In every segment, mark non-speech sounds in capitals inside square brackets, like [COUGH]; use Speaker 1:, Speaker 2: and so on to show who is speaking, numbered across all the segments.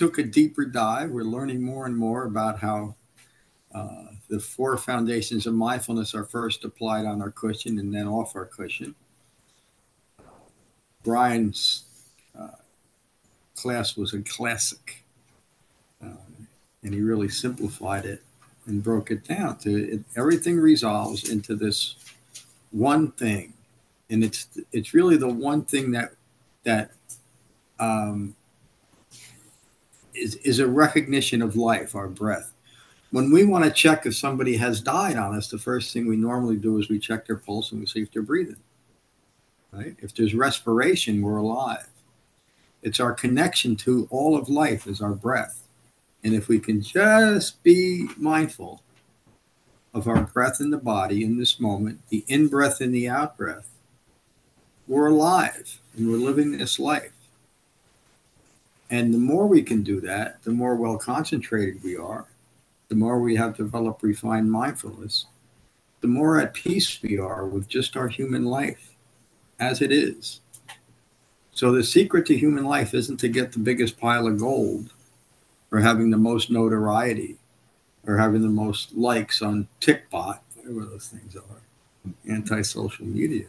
Speaker 1: took a deeper dive. We're learning more and more about how uh, the four foundations of mindfulness are first applied on our cushion and then off our cushion. Brian's uh, class was a classic, uh, and he really simplified it and broke it down to it, everything resolves into this one thing, and it's it's really the one thing that that um, is, is a recognition of life, our breath. When we want to check if somebody has died on us, the first thing we normally do is we check their pulse and we see if they're breathing. Right? If there's respiration, we're alive. It's our connection to all of life is our breath. And if we can just be mindful of our breath in the body in this moment, the in breath and the out breath, we're alive and we're living this life. And the more we can do that, the more well concentrated we are, the more we have developed refined mindfulness, the more at peace we are with just our human life as it is. So the secret to human life isn't to get the biggest pile of gold or having the most notoriety or having the most likes on TikTok, whatever those things are, anti-social media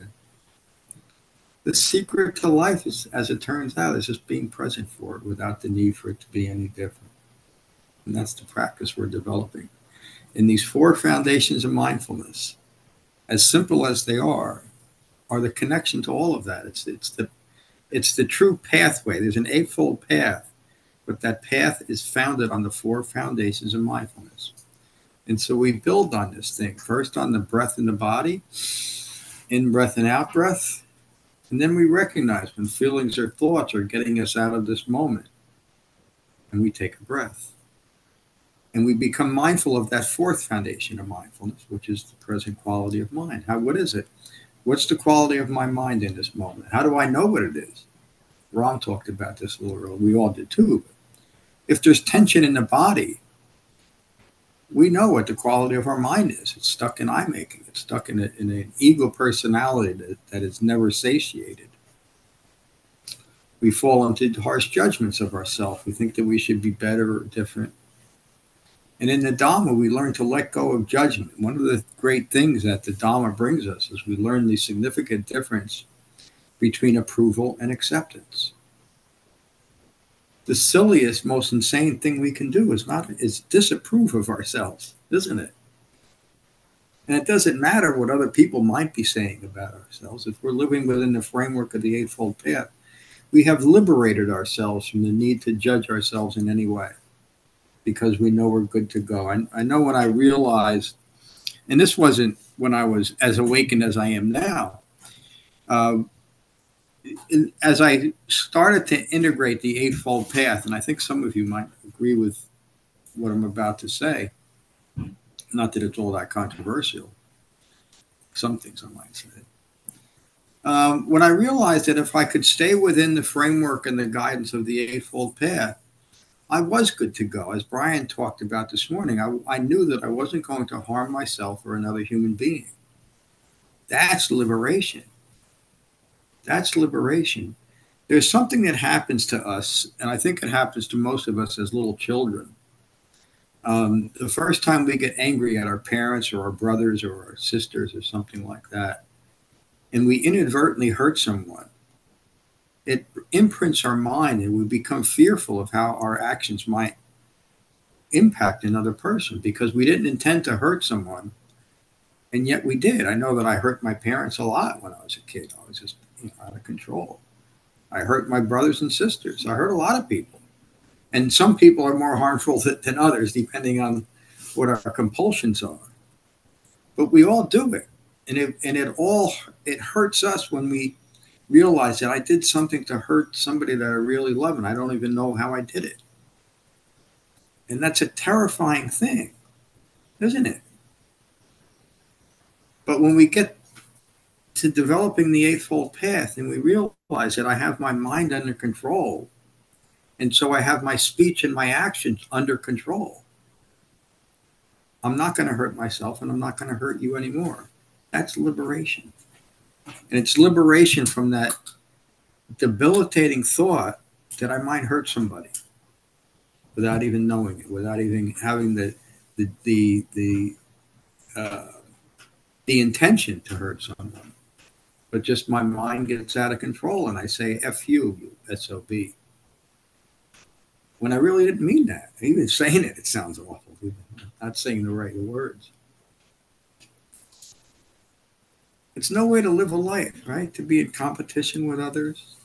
Speaker 1: the secret to life is, as it turns out, is just being present for it without the need for it to be any different. And that's the practice we're developing. In these four foundations of mindfulness, as simple as they are, are the connection to all of that. It's it's the it's the true pathway. There's an eightfold path, but that path is founded on the four foundations of mindfulness. And so we build on this thing first on the breath in the body, in breath and out breath, and then we recognize when feelings or thoughts are getting us out of this moment. And we take a breath. And we become mindful of that fourth foundation of mindfulness, which is the present quality of mind. How what is it? What's the quality of my mind in this moment? How do I know what it is? Ron talked about this a little earlier. We all did too. If there's tension in the body, we know what the quality of our mind is. It's stuck in I making. It's stuck in, a, in an ego personality that, that is never satiated. We fall into harsh judgments of ourselves. We think that we should be better or different. And in the Dhamma, we learn to let go of judgment. One of the great things that the Dhamma brings us is we learn the significant difference between approval and acceptance the silliest, most insane thing we can do is not is disapprove of ourselves, isn't it? And it doesn't matter what other people might be saying about ourselves. If we're living within the framework of the Eightfold Path, we have liberated ourselves from the need to judge ourselves in any way because we know we're good to go. I, I know when I realized, and this wasn't when I was as awakened as I am now, uh, as I started to integrate the Eightfold Path, and I think some of you might agree with what I'm about to say, not that it's all that controversial, some things I might say. Um, when I realized that if I could stay within the framework and the guidance of the Eightfold Path, I was good to go. As Brian talked about this morning, I, I knew that I wasn't going to harm myself or another human being. That's liberation. That's liberation. There's something that happens to us, and I think it happens to most of us as little children. Um, the first time we get angry at our parents or our brothers or our sisters or something like that, and we inadvertently hurt someone, it imprints our mind and we become fearful of how our actions might impact another person because we didn't intend to hurt someone and yet we did i know that i hurt my parents a lot when i was a kid i was just out of control. I hurt my brothers and sisters. I hurt a lot of people. And some people are more harmful than others, depending on what our compulsions are. But we all do it. And it, and it all, it hurts us when we realize that I did something to hurt somebody that I really love and I don't even know how I did it. And that's a terrifying thing, isn't it? But when we get to developing the Eightfold Path and we realize that I have my mind under control, and so I have my speech and my actions under control, I'm not going to hurt myself and I'm not going to hurt you anymore. That's liberation. And it's liberation from that debilitating thought that I might hurt somebody without even knowing it, without even having the the the the uh, the intention to hurt someone. But just my mind gets out of control and I say F you, you SOB. When I really didn't mean that. Even [LAUGHS] saying it, it sounds awful. Not saying the right words. It's no way to live a life, right? To be in competition with others.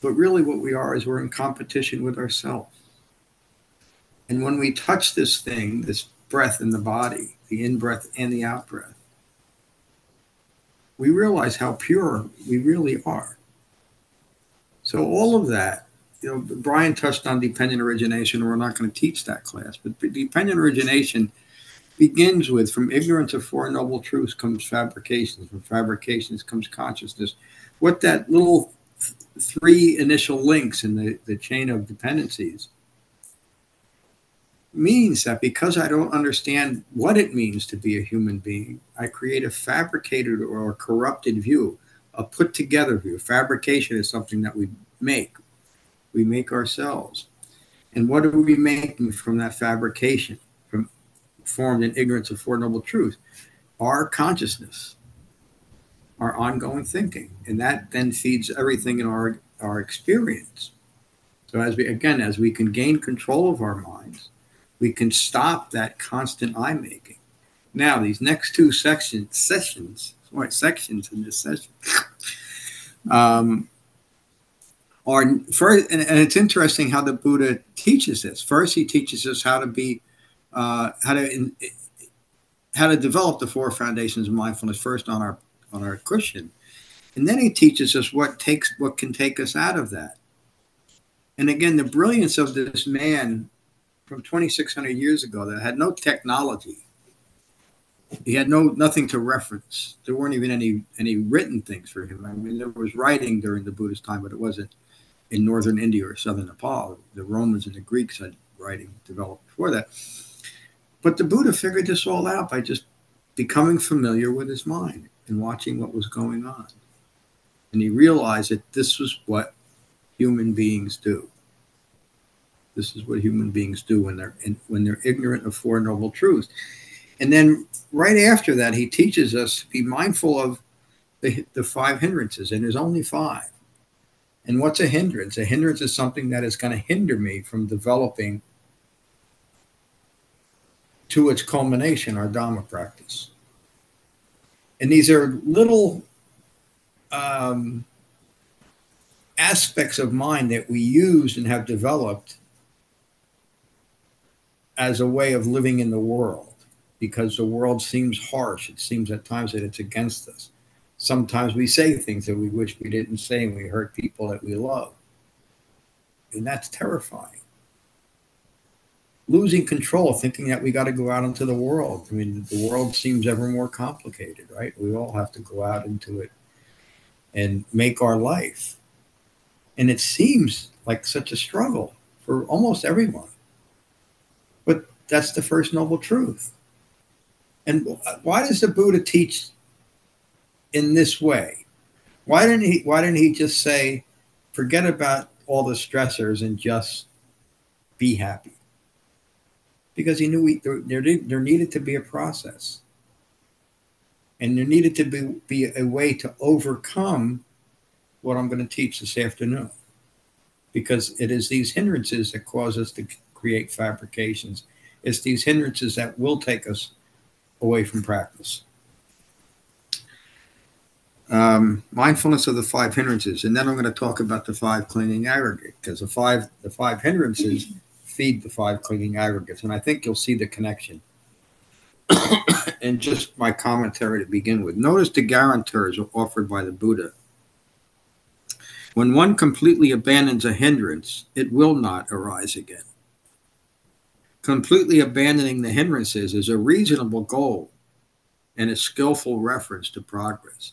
Speaker 1: But really, what we are is we're in competition with ourselves. And when we touch this thing, this breath in the body, the in breath and the out breath, we realize how pure we really are. So, all of that, you know, Brian touched on dependent origination. We're not going to teach that class, but dependent origination begins with from ignorance of four noble truths comes fabrications from fabrications comes consciousness what that little th- three initial links in the, the chain of dependencies means that because i don't understand what it means to be a human being i create a fabricated or a corrupted view a put together view fabrication is something that we make we make ourselves and what are we making from that fabrication from formed in ignorance of Four Noble Truths, our consciousness, our ongoing thinking. And that then feeds everything in our, our experience. So as we again, as we can gain control of our minds, we can stop that constant I making. Now, these next two sections, sessions, sorry, sections in this session, um, are first, and, and, it's interesting how the Buddha teaches this. First, he teaches us how to be uh, how to in, how to develop the four foundations of mindfulness first on our on our cushion, and then he teaches us what takes what can take us out of that. And again, the brilliance of this man from 2,600 years ago that had no technology. He had no nothing to reference. There weren't even any any written things for him. I mean, there was writing during the Buddhist time, but it wasn't in northern India or southern Nepal. The Romans and the Greeks had writing developed before that. But the Buddha figured this all out by just becoming familiar with his mind and watching what was going on. And he realized that this was what human beings do. This is what human beings do when they're in, when they're ignorant of four noble truths. And then right after that, he teaches us to be mindful of the, the five hindrances, and there's only five. And what's a hindrance? A hindrance is something that is going to hinder me from developing to its culmination, our Dhamma practice. And these are little um, aspects of mind that we use and have developed as a way of living in the world because the world seems harsh. It seems at times that it's against us. Sometimes we say things that we wish we didn't say and we hurt people that we love. And that's terrifying losing control, thinking that we got to go out into the world. I mean, the world seems ever more complicated, right? We all have to go out into it and make our life. And it seems like such a struggle for almost everyone. That's the first noble truth. And why does the Buddha teach in this way? Why didn't he why didn't he just say forget about all the stressors and just be happy? because he knew we, there, there, there needed to be a process. And there needed to be, be a way to overcome what I'm going to teach this afternoon. Because it is these hindrances that cause us to create fabrications. It's these hindrances that will take us away from practice. Um, mindfulness of the five hindrances, and then I'm going to talk about the five clinging aggregate because the five the five hindrances feed the five clinging aggregates. And I think you'll see the connection. [COUGHS] and just my commentary to begin with. Notice the guarantors offered by the Buddha. When one completely abandons a hindrance, it will not arise again. Completely abandoning the hindrances is a reasonable goal and a skillful reference to progress.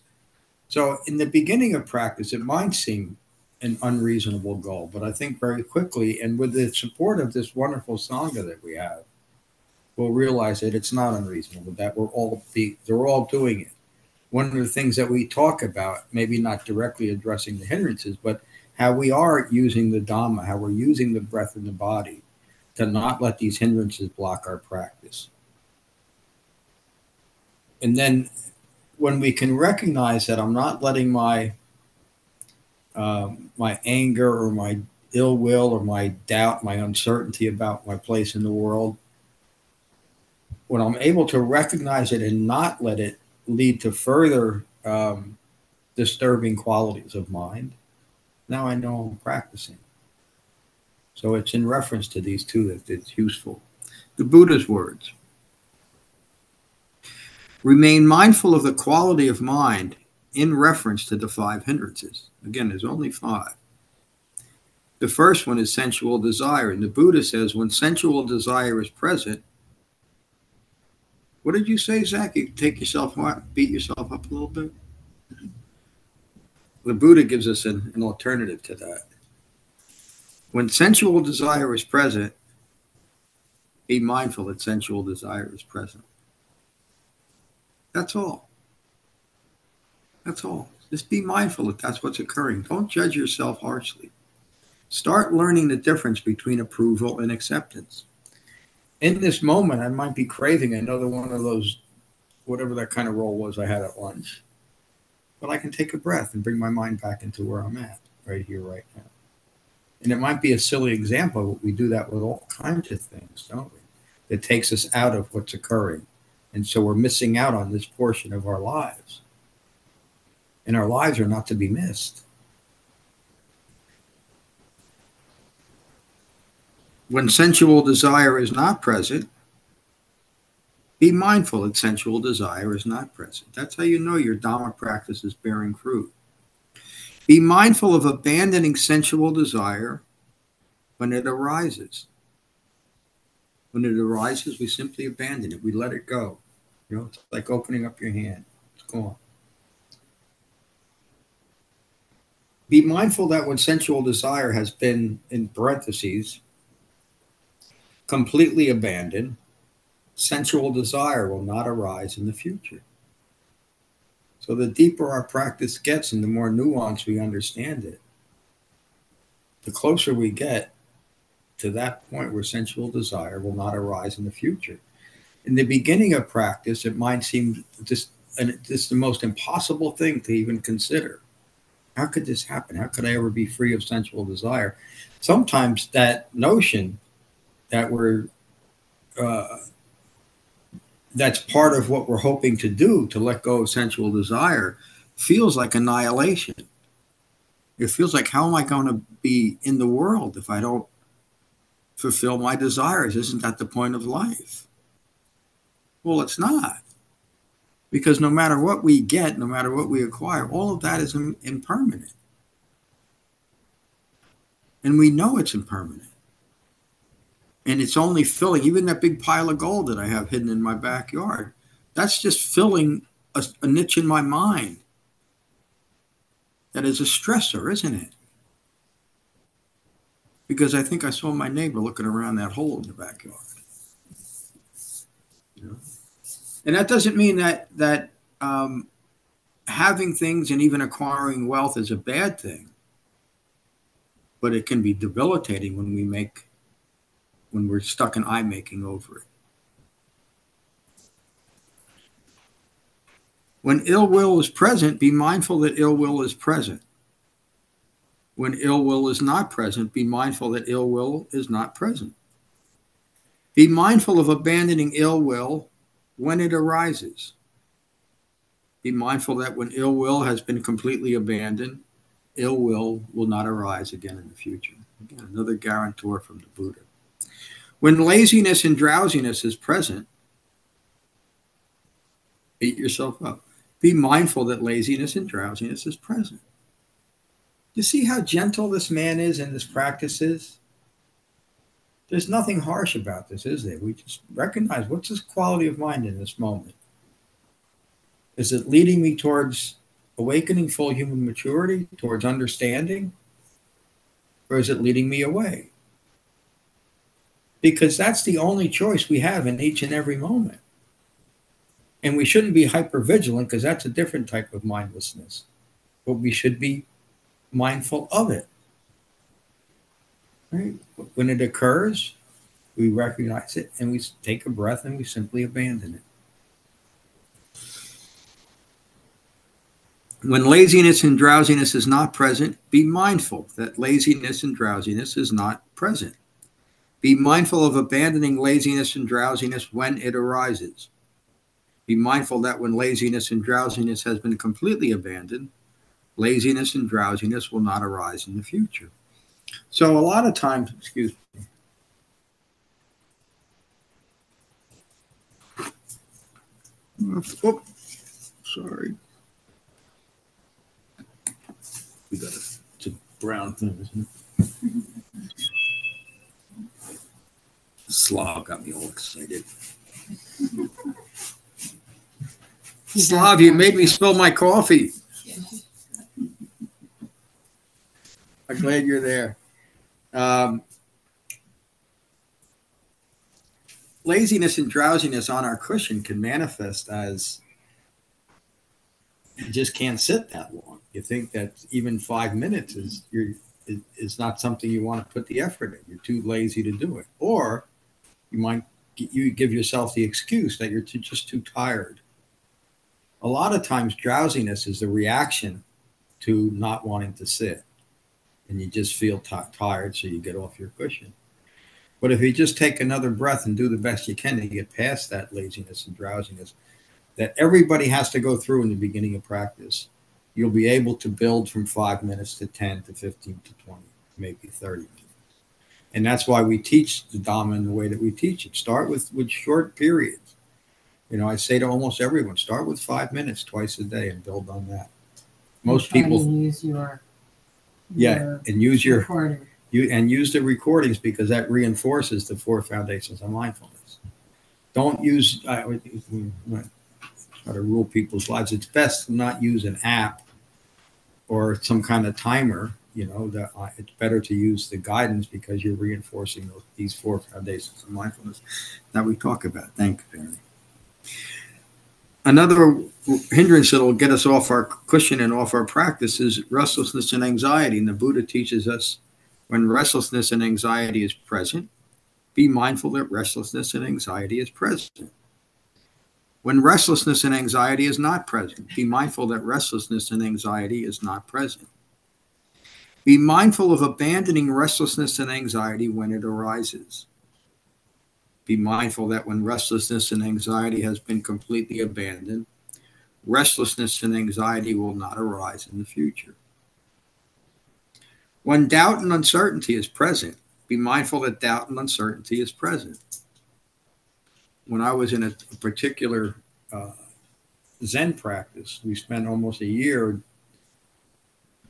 Speaker 1: So, in the beginning of practice, it might seem an unreasonable goal, but I think very quickly, and with the support of this wonderful Sangha that we have, we'll realize that it's not unreasonable, that we're all be, they're all doing it. One of the things that we talk about, maybe not directly addressing the hindrances, but how we are using the Dhamma, how we're using the breath in the body to not let these hindrances block our practice. And then when we can recognize that I'm not letting my um, my anger or my ill will or my doubt, my uncertainty about my place in the world, when I'm able to recognize it and not let it lead to further um, disturbing qualities of mind, now I know I'm practicing. So it's in reference to these two that it's useful. The Buddha's words remain mindful of the quality of mind in reference to the five hindrances. Again, there's only five. The first one is sensual desire. And the Buddha says when sensual desire is present, what did you say, Zach? You take yourself, beat yourself up a little bit? The Buddha gives us an, an alternative to that. When sensual desire is present, be mindful that sensual desire is present. That's all. That's all. Just be mindful that that's what's occurring. Don't judge yourself harshly. Start learning the difference between approval and acceptance. In this moment, I might be craving another one of those, whatever that kind of roll was I had at lunch. But I can take a breath and bring my mind back into where I'm at, right here, right now. And it might be a silly example, but we do that with all kinds of things, don't we? That takes us out of what's occurring. And so we're missing out on this portion of our lives and our lives are not to be missed. When sensual desire is not present, be mindful that sensual desire is not present. That's how you know your Dhamma practice is bearing fruit. Be mindful of abandoning sensual desire when it arises. When it arises, we simply abandon it. We let it go. You know, it's like opening up your hand. It's gone. Be mindful that when sensual desire has been, in parentheses, completely abandoned, sensual desire will not arise in the future. So the deeper our practice gets and the more nuanced we understand it, the closer we get to that point where sensual desire will not arise in the future. In the beginning of practice, it might seem just, just the most impossible thing to even consider how could this happen? How could I ever be free of sensual desire? Sometimes that notion that we're uh, that's part of what we're hoping to do to let go of sensual desire feels like annihilation. It feels like how am I going to be in the world if I don't fulfill my desires? Isn't that the point of life? Well, it's not because no matter what we get, no matter what we acquire, all of that is impermanent. And we know it's impermanent. And it's only filling, even that big pile of gold that I have hidden in my backyard, that's just filling a, a niche in my mind. That is a stressor, isn't it? Because I think I saw my neighbor looking around that hole in the backyard. And that doesn't mean that that um, having things and even acquiring wealth is a bad thing but it can be debilitating when we make when we're stuck in I making over it when ill will is present be mindful that ill will is present when ill will is not present be mindful that ill will is not present be mindful of abandoning ill will when it arises. Be mindful that when ill will has been completely abandoned, ill will will not arise again in the future. Again, another guarantor from the Buddha. When laziness and drowsiness is present, beat yourself up. Be mindful that laziness and drowsiness is present. You see how gentle this man is and this practice is? There's nothing harsh about this, is there? We just recognize what's this quality of mind in this moment. Is it leading me towards awakening full human maturity, towards understanding? Or is it leading me away? Because that's the only choice we have in each and every moment. And we shouldn't be hyper vigilant because that's a different type of mindlessness. But we should be mindful of it. Right? When it occurs, we recognize it and we take a breath and we simply abandon it. When laziness and drowsiness is not present, be mindful that laziness and drowsiness is not present. Be mindful of abandoning laziness and drowsiness when it arises. Be mindful that when laziness and drowsiness has been completely abandoned, laziness and drowsiness will not arise in the future. So, a lot of times, excuse me. Oh, sorry. We got a, it's a brown thing, isn't it? [LAUGHS] Slav got me all excited. Slav, you made me spill my coffee. I'm glad you're there. Um, laziness and drowsiness on our cushion can manifest as you just can't sit that long. You think that even five minutes is you're is not something you want to put the effort in. You're too lazy to do it, or you might you give yourself the excuse that you're too, just too tired. A lot of times, drowsiness is a reaction to not wanting to sit and you just feel t- tired, so you get off your cushion. But if you just take another breath and do the best you can to get past that laziness and drowsiness that everybody has to go through in the beginning of practice, you'll be able to build from five minutes to 10 to 15 to 20, maybe 30 minutes. And that's why we teach the Dhamma in the way that we teach it. Start with, with short periods. You know, I say to almost everyone, start with five minutes twice a day and build on that. Most people
Speaker 2: use your
Speaker 1: yeah, and use your
Speaker 2: recorder.
Speaker 1: you and use the recordings because that reinforces the four foundations of mindfulness. Don't use I would try to rule people's lives. It's best to not use an app or some kind of timer. You know that uh, it's better to use the guidance because you're reinforcing those, these four foundations of mindfulness that we talk about. Thank you, Barry. Another hindrance that will get us off our cushion and off our practice is restlessness and anxiety. And the Buddha teaches us when restlessness and anxiety is present, be mindful that restlessness and anxiety is present. When restlessness and anxiety is not present, be mindful that restlessness and anxiety is not present. Be mindful of abandoning restlessness and anxiety when it arises. Be mindful that when restlessness and anxiety has been completely abandoned, restlessness and anxiety will not arise in the future. When doubt and uncertainty is present, be mindful that doubt and uncertainty is present. When I was in a, particular uh, Zen practice, we spent almost a year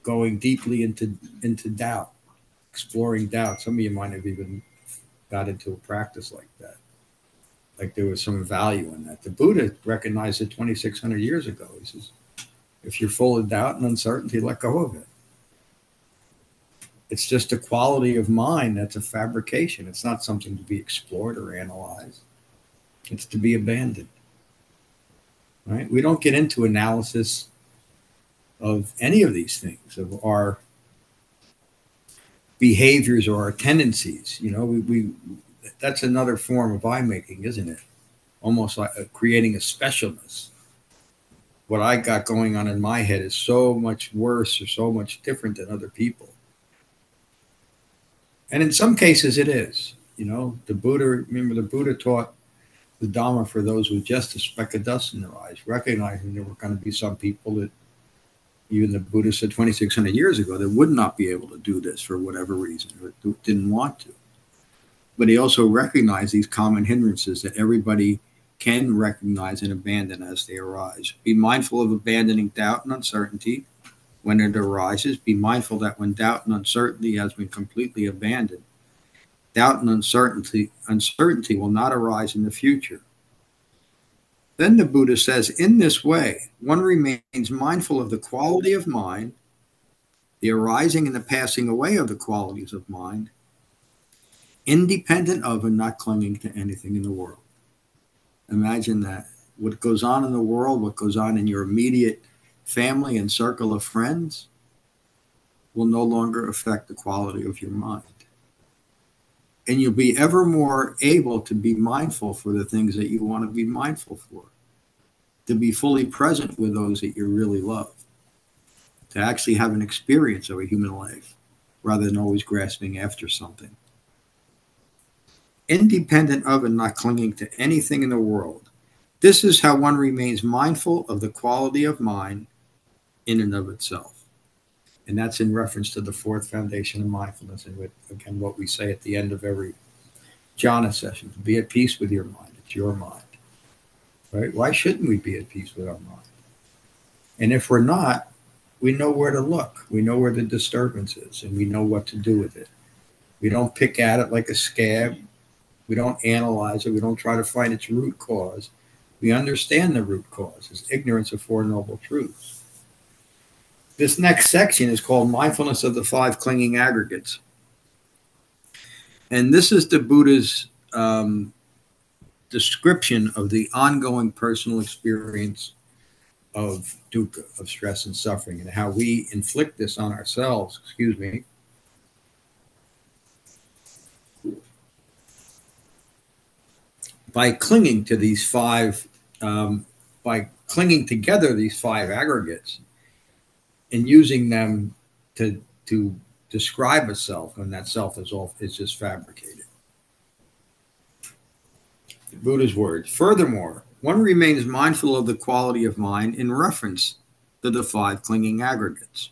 Speaker 1: going deeply into into doubt, exploring doubt. Some of you might have even got into a practice like that. Like there was some value in that. The Buddha recognized it 2,600 years ago. He says, if you're full of doubt and uncertainty, let go of it. It's just a quality of mind that's a fabrication. It's not something to be explored or analyzed, it's to be abandoned. Right? We don't get into analysis of any of these things, of our behaviors or our tendencies. You know, we, we that's another form of I making, isn't it? Almost like uh, creating a specialness. What I got going on in my head is so much worse or so much different than other people. And in some cases, it is. You know, the Buddha, remember, the Buddha taught the Dhamma for those with just a speck of dust in their eyes, recognizing there were going to be some people that even the Buddha said 2,600 years ago, that would not be able to do this for whatever reason, or didn't want to. But he also recognized these common hindrances that everybody can recognize and abandon as they arise. Be mindful of abandoning doubt and uncertainty when it arises. Be mindful that when doubt and uncertainty has been completely abandoned, doubt and uncertainty, uncertainty will not arise in the future. Then the Buddha says, in this way, one remains mindful of the quality of mind, the arising and the passing away of the qualities of mind, independent of and not clinging to anything in the world. Imagine that. What goes on in the world, what goes on in your immediate family and circle of friends, will no longer affect the quality of your mind. And you'll be ever more able to be mindful for the things that you want to be mindful for, to be fully present with those that you really love, to actually have an experience of a human life rather than always grasping after something. Independent of and not clinging to anything in the world. This is how one remains mindful of the quality of mind in and of itself. And that's in reference to the fourth foundation of mindfulness, and again, what we say at the end of every jhana session be at peace with your mind. It's your mind. Right? Why shouldn't we be at peace with our mind? And if we're not, we know where to look. We know where the disturbance is, and we know what to do with it. We don't pick at it like a scab. We don't analyze it. We don't try to find its root cause. We understand the root cause. is ignorance of Four Noble Truths. This next section is called Mindfulness of the Five Clinging Aggregates. And this is the Buddha's um, description of the ongoing personal experience of dukkha, of stress and suffering, and how we inflict this on ourselves, excuse me, by clinging to these five, um, by clinging together these five aggregates and using them to to describe a self when that self is all is just fabricated. Buddha's words. Furthermore, one remains mindful of the quality of mind in reference to the five clinging aggregates.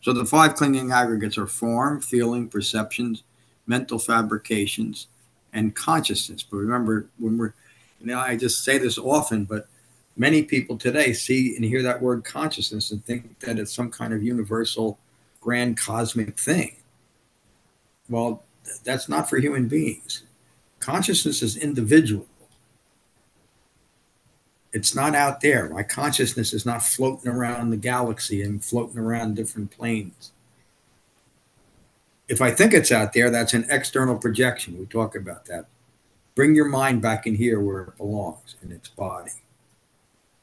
Speaker 1: So the five clinging aggregates are form, feeling, perceptions, mental fabrications, and consciousness. But remember, when we're, you know, I just say this often, but many people today see and hear that word consciousness and think that it's some kind of universal grand cosmic thing. Well that's not for human beings. Consciousness is individual. It's not out there. My consciousness is not floating around the galaxy and floating around different planes. If i think it's out there that's an external projection. We talk about that. Bring your mind back in here where it belongs in its body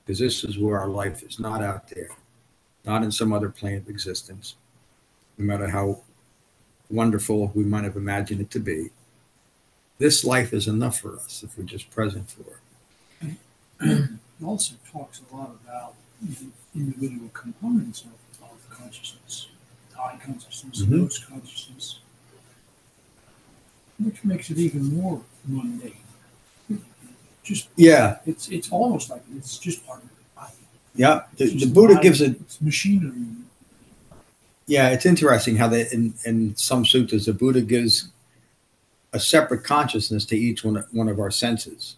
Speaker 1: because this is where our life is, not out there, not in some other plane of existence, no matter how wonderful we might have imagined it to be. This life is enough for us if we're just present for it.
Speaker 2: It [CLEARS THROAT] also talks a lot about the individual components of, of consciousness, I consciousness, mm-hmm. consciousness, which makes it even more mundane just
Speaker 1: yeah,
Speaker 2: it's it's almost like it's just part of the body.
Speaker 1: Yeah, the, the Buddha gives it
Speaker 2: it's machinery.
Speaker 1: Yeah, it's interesting how they in, in some sutras the Buddha gives a separate consciousness to each one one of our senses,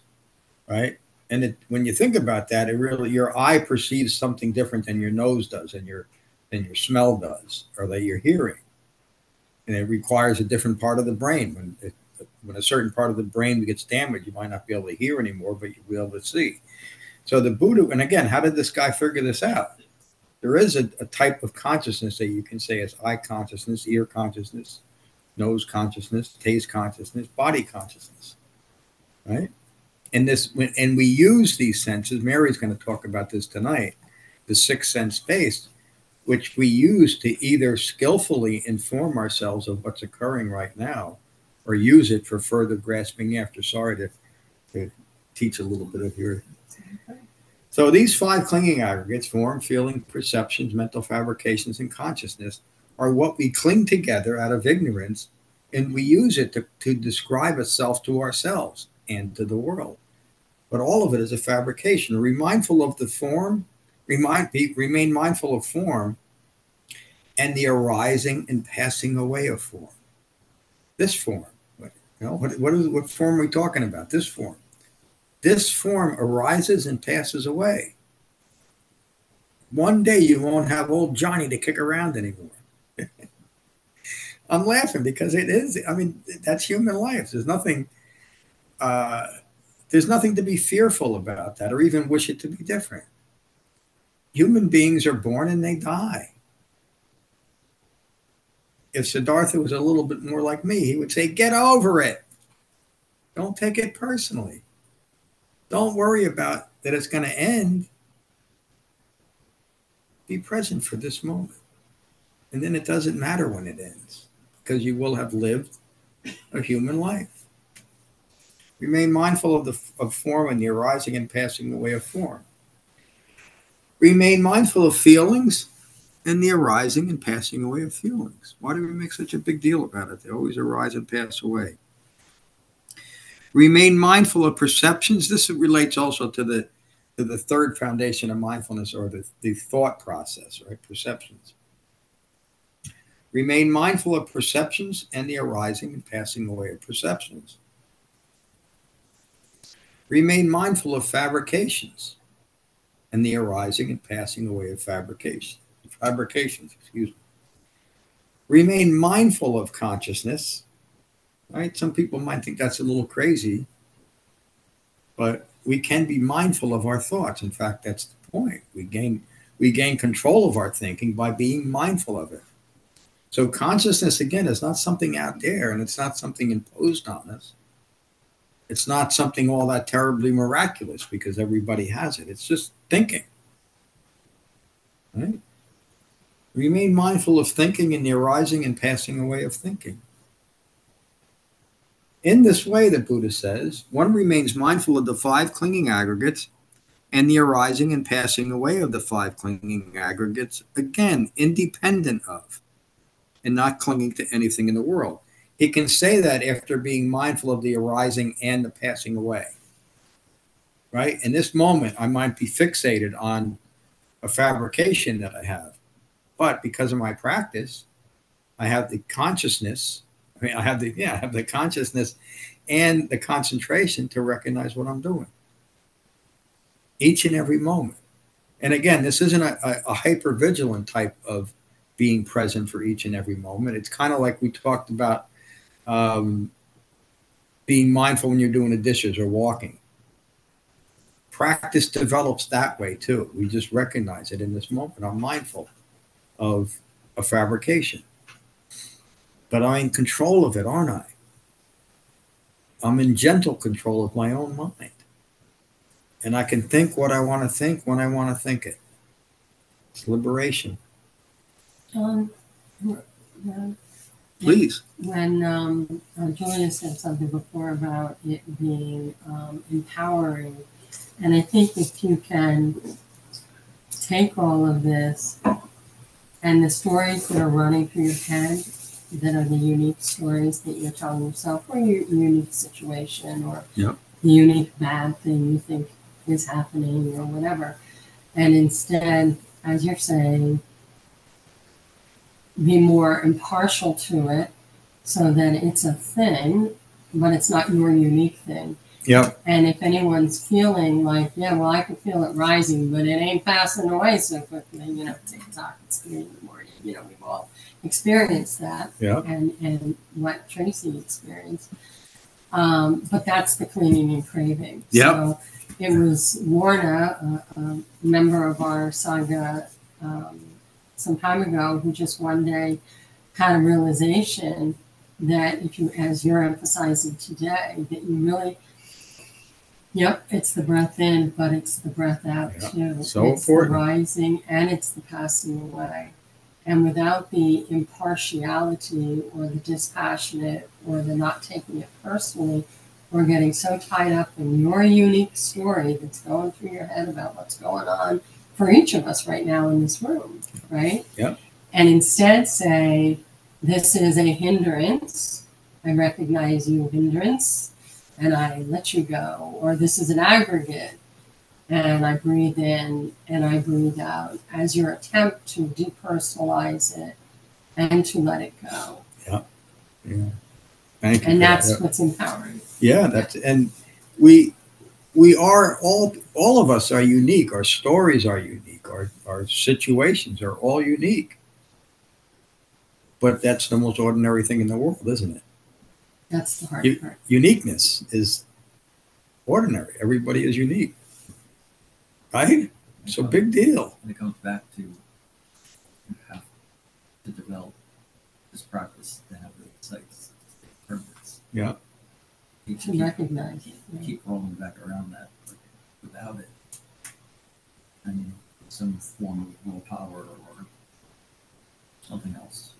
Speaker 1: right? And it, when you think about that, it really your eye perceives something different than your nose does, and your than your smell does, or that you're hearing, and it requires a different part of the brain. When it, when a certain part of the brain gets damaged, you might not be able to hear anymore, but you'll be able to see. So the Buddha, and again, how did this guy figure this out? There is a, a type of consciousness that you can say is eye consciousness, ear consciousness, nose consciousness, taste consciousness, body consciousness, right? And this, and we use these senses. Mary's going to talk about this tonight. The sixth sense space, which we use to either skillfully inform ourselves of what's occurring right now, or use it for further grasping after. Sorry to, to teach a little bit of your. So these five clinging aggregates form, feeling, perceptions, mental fabrications, and consciousness are what we cling together out of ignorance, and we use it to, to describe itself to ourselves and to the world. But all of it is a fabrication. Be mindful of the form, remind, be, remain mindful of form and the arising and passing away of form. This form you know, what, what, is, what form are we talking about? This form. This form arises and passes away. One day you won't have old Johnny to kick around anymore. [LAUGHS] I'm laughing because it is. I mean, that's human life. There's nothing. Uh, there's nothing to be fearful about that, or even wish it to be different. Human beings are born and they die. If Siddhartha was a little bit more like me, he would say, "Get over it. Don't take it personally. Don't worry about that. It's going to end. Be present for this moment." And then it doesn't matter when it ends because you will have lived a human life. Remain mindful of the of form and the arising and passing away of form. Remain mindful of feelings and the arising and passing away of feelings. Why do we make such a big deal about it? They always arise and pass away. Remain mindful of perceptions. This relates also to the to the third foundation of mindfulness or the, the thought process, right? Perceptions. Remain mindful of perceptions and the arising and passing away of perceptions. Remain mindful of fabrications and the arising and passing away of fabrication, fabrications. Excuse me. Remain mindful of consciousness. Right? Some people might think that's a little crazy, but we can be mindful of our thoughts. In fact, that's the point. We gain we gain control of our thinking by being mindful of it. So consciousness again is not something out there and it's not something imposed on us. It's not something all that terribly miraculous because everybody has it. It's just thinking. Right? Remain mindful of thinking and the arising and passing away of thinking. In this way, the Buddha says, one remains mindful of the five clinging aggregates and the arising and passing away of the five clinging aggregates, again, independent of and not clinging to anything in the world. He can say that after being mindful of the arising and the passing away. Right? In this moment, I might be fixated on a fabrication that I have. But because of my practice, I have the consciousness. I mean, I have the yeah, I have the consciousness and the concentration to recognize what I'm doing. Each and every moment. And again, this isn't a, a, a hyper vigilant type of being present for each and every moment. It's kind of like we talked about um, being mindful when you're doing the dishes or walking. Practice develops that way too. We just recognize it in this moment. I'm mindful of a fabrication, but I'm in control of it, aren't I? I'm in gentle control of my own mind. And I can think what I want to think when I want to think it. It's liberation.
Speaker 3: Um, yeah.
Speaker 1: Please.
Speaker 3: When um, uh, Julia said something before about it being um, empowering, and I think if you can take all of this and the stories that are running through your head that are the unique stories that you're telling yourself or your unique situation or
Speaker 1: Yep.
Speaker 3: the unique bad thing you think is happening or whatever. And instead, as you're saying, be more impartial to it so that it's a thing, but it's not your unique thing.
Speaker 1: Yep.
Speaker 3: And if anyone's feeling like, yeah, well, I can feel it rising, but it ain't passing away so quickly, you know, TikTok, it's three in the morning, you know, we've all experienced that
Speaker 1: Yep.
Speaker 3: and, and what Tracy experienced. Um, but that's the clinging and craving.
Speaker 1: Yep.
Speaker 3: So it was Lorna, a, a member of our Sangha, um, some time ago, who just one day had a realization that if you, as you're emphasizing today, that you really, yep, it's the breath in, but it's the breath out
Speaker 1: Yeah,
Speaker 3: too.
Speaker 1: so
Speaker 3: it's
Speaker 1: important.
Speaker 3: the rising and it's the passing away. And without the impartiality or the dispassionate or the not taking it personally, we're getting so tied up in your unique story that's going through your head about what's going on for each of us right now in this room, right?
Speaker 1: Yep.
Speaker 3: And instead say, this is a hindrance. I recognize you hindrance and I let you go. Or this is an aggregate and I breathe in and I breathe out as your attempt to depersonalize it and to let it go.
Speaker 1: Yeah. Thank you.
Speaker 3: And that's
Speaker 1: that.
Speaker 3: what's empowering.
Speaker 1: Yeah, that's and we we are all all of us are unique. Our stories are unique. Our our situations are all unique. but that's the most ordinary thing in the world, isn't it?
Speaker 3: That's the hard
Speaker 1: You-
Speaker 3: part.
Speaker 1: Uniqueness is ordinary. Everybody is unique, right? So big deal.
Speaker 4: And it comes back to you have to develop this practice to have the sites permits.
Speaker 1: Yeah.
Speaker 4: You
Speaker 3: To
Speaker 4: keep,
Speaker 3: recognize it.
Speaker 4: you keep rolling back around that, but without it, I mean, some form of willpower or something else,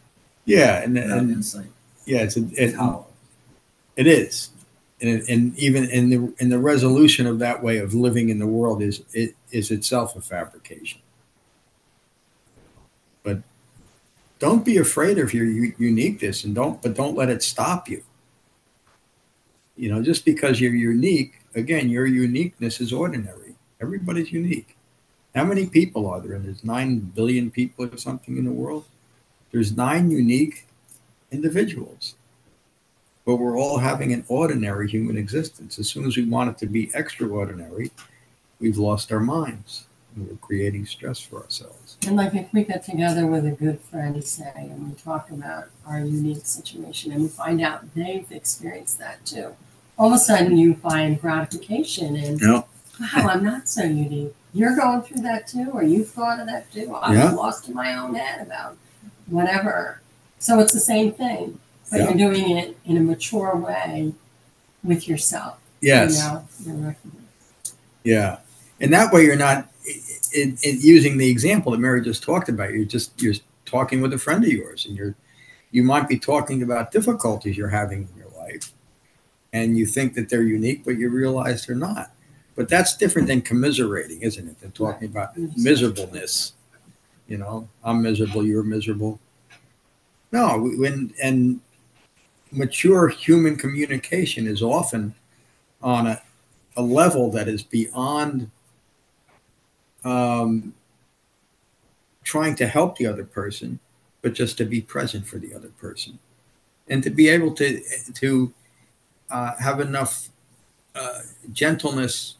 Speaker 1: Yeah, and,
Speaker 4: without
Speaker 1: and
Speaker 4: insight,
Speaker 1: yeah, it's a,
Speaker 4: it's
Speaker 1: it,
Speaker 4: hollow.
Speaker 1: It is, and, and even in the in the resolution of that way of living in the world is it is itself a fabrication. But don't be afraid of your uniqueness, and don't but don't let it stop you. You know, just because you're unique, again, your uniqueness is ordinary. Everybody's unique. How many people are there? And there's nine billion people or something in the world. There's nine unique individuals but we're all having an ordinary human existence. As soon as we want it to be extraordinary, we've lost our minds and we're creating stress for ourselves.
Speaker 3: And like if we get together with a good friend, say, and we talk about our unique situation and we find out they've experienced that too. All of a sudden you find gratification and
Speaker 1: Yeah.
Speaker 3: wow, I'm not so unique. You're going through that too, or you've thought of that too. I'm
Speaker 1: Yeah.
Speaker 3: lost in my own head about whatever. So it's the same thing, but
Speaker 1: Yeah.
Speaker 3: you're doing it in a mature way with yourself.
Speaker 1: Yes.
Speaker 3: You know.
Speaker 1: Yeah. And that way you're not in, in using the example that Mary just talked about. You're just you're talking with a friend of yours and you're you might be talking about difficulties you're having in your life and you think that they're unique, but you realize they're not. But that's different than commiserating, isn't it? Than talking about miserableness. You know, I'm miserable, you're miserable. No, we- when and mature human communication is often on a, a level that is beyond um, trying to help the other person, but just to be present for the other person, and to be able to to uh, have enough uh, gentleness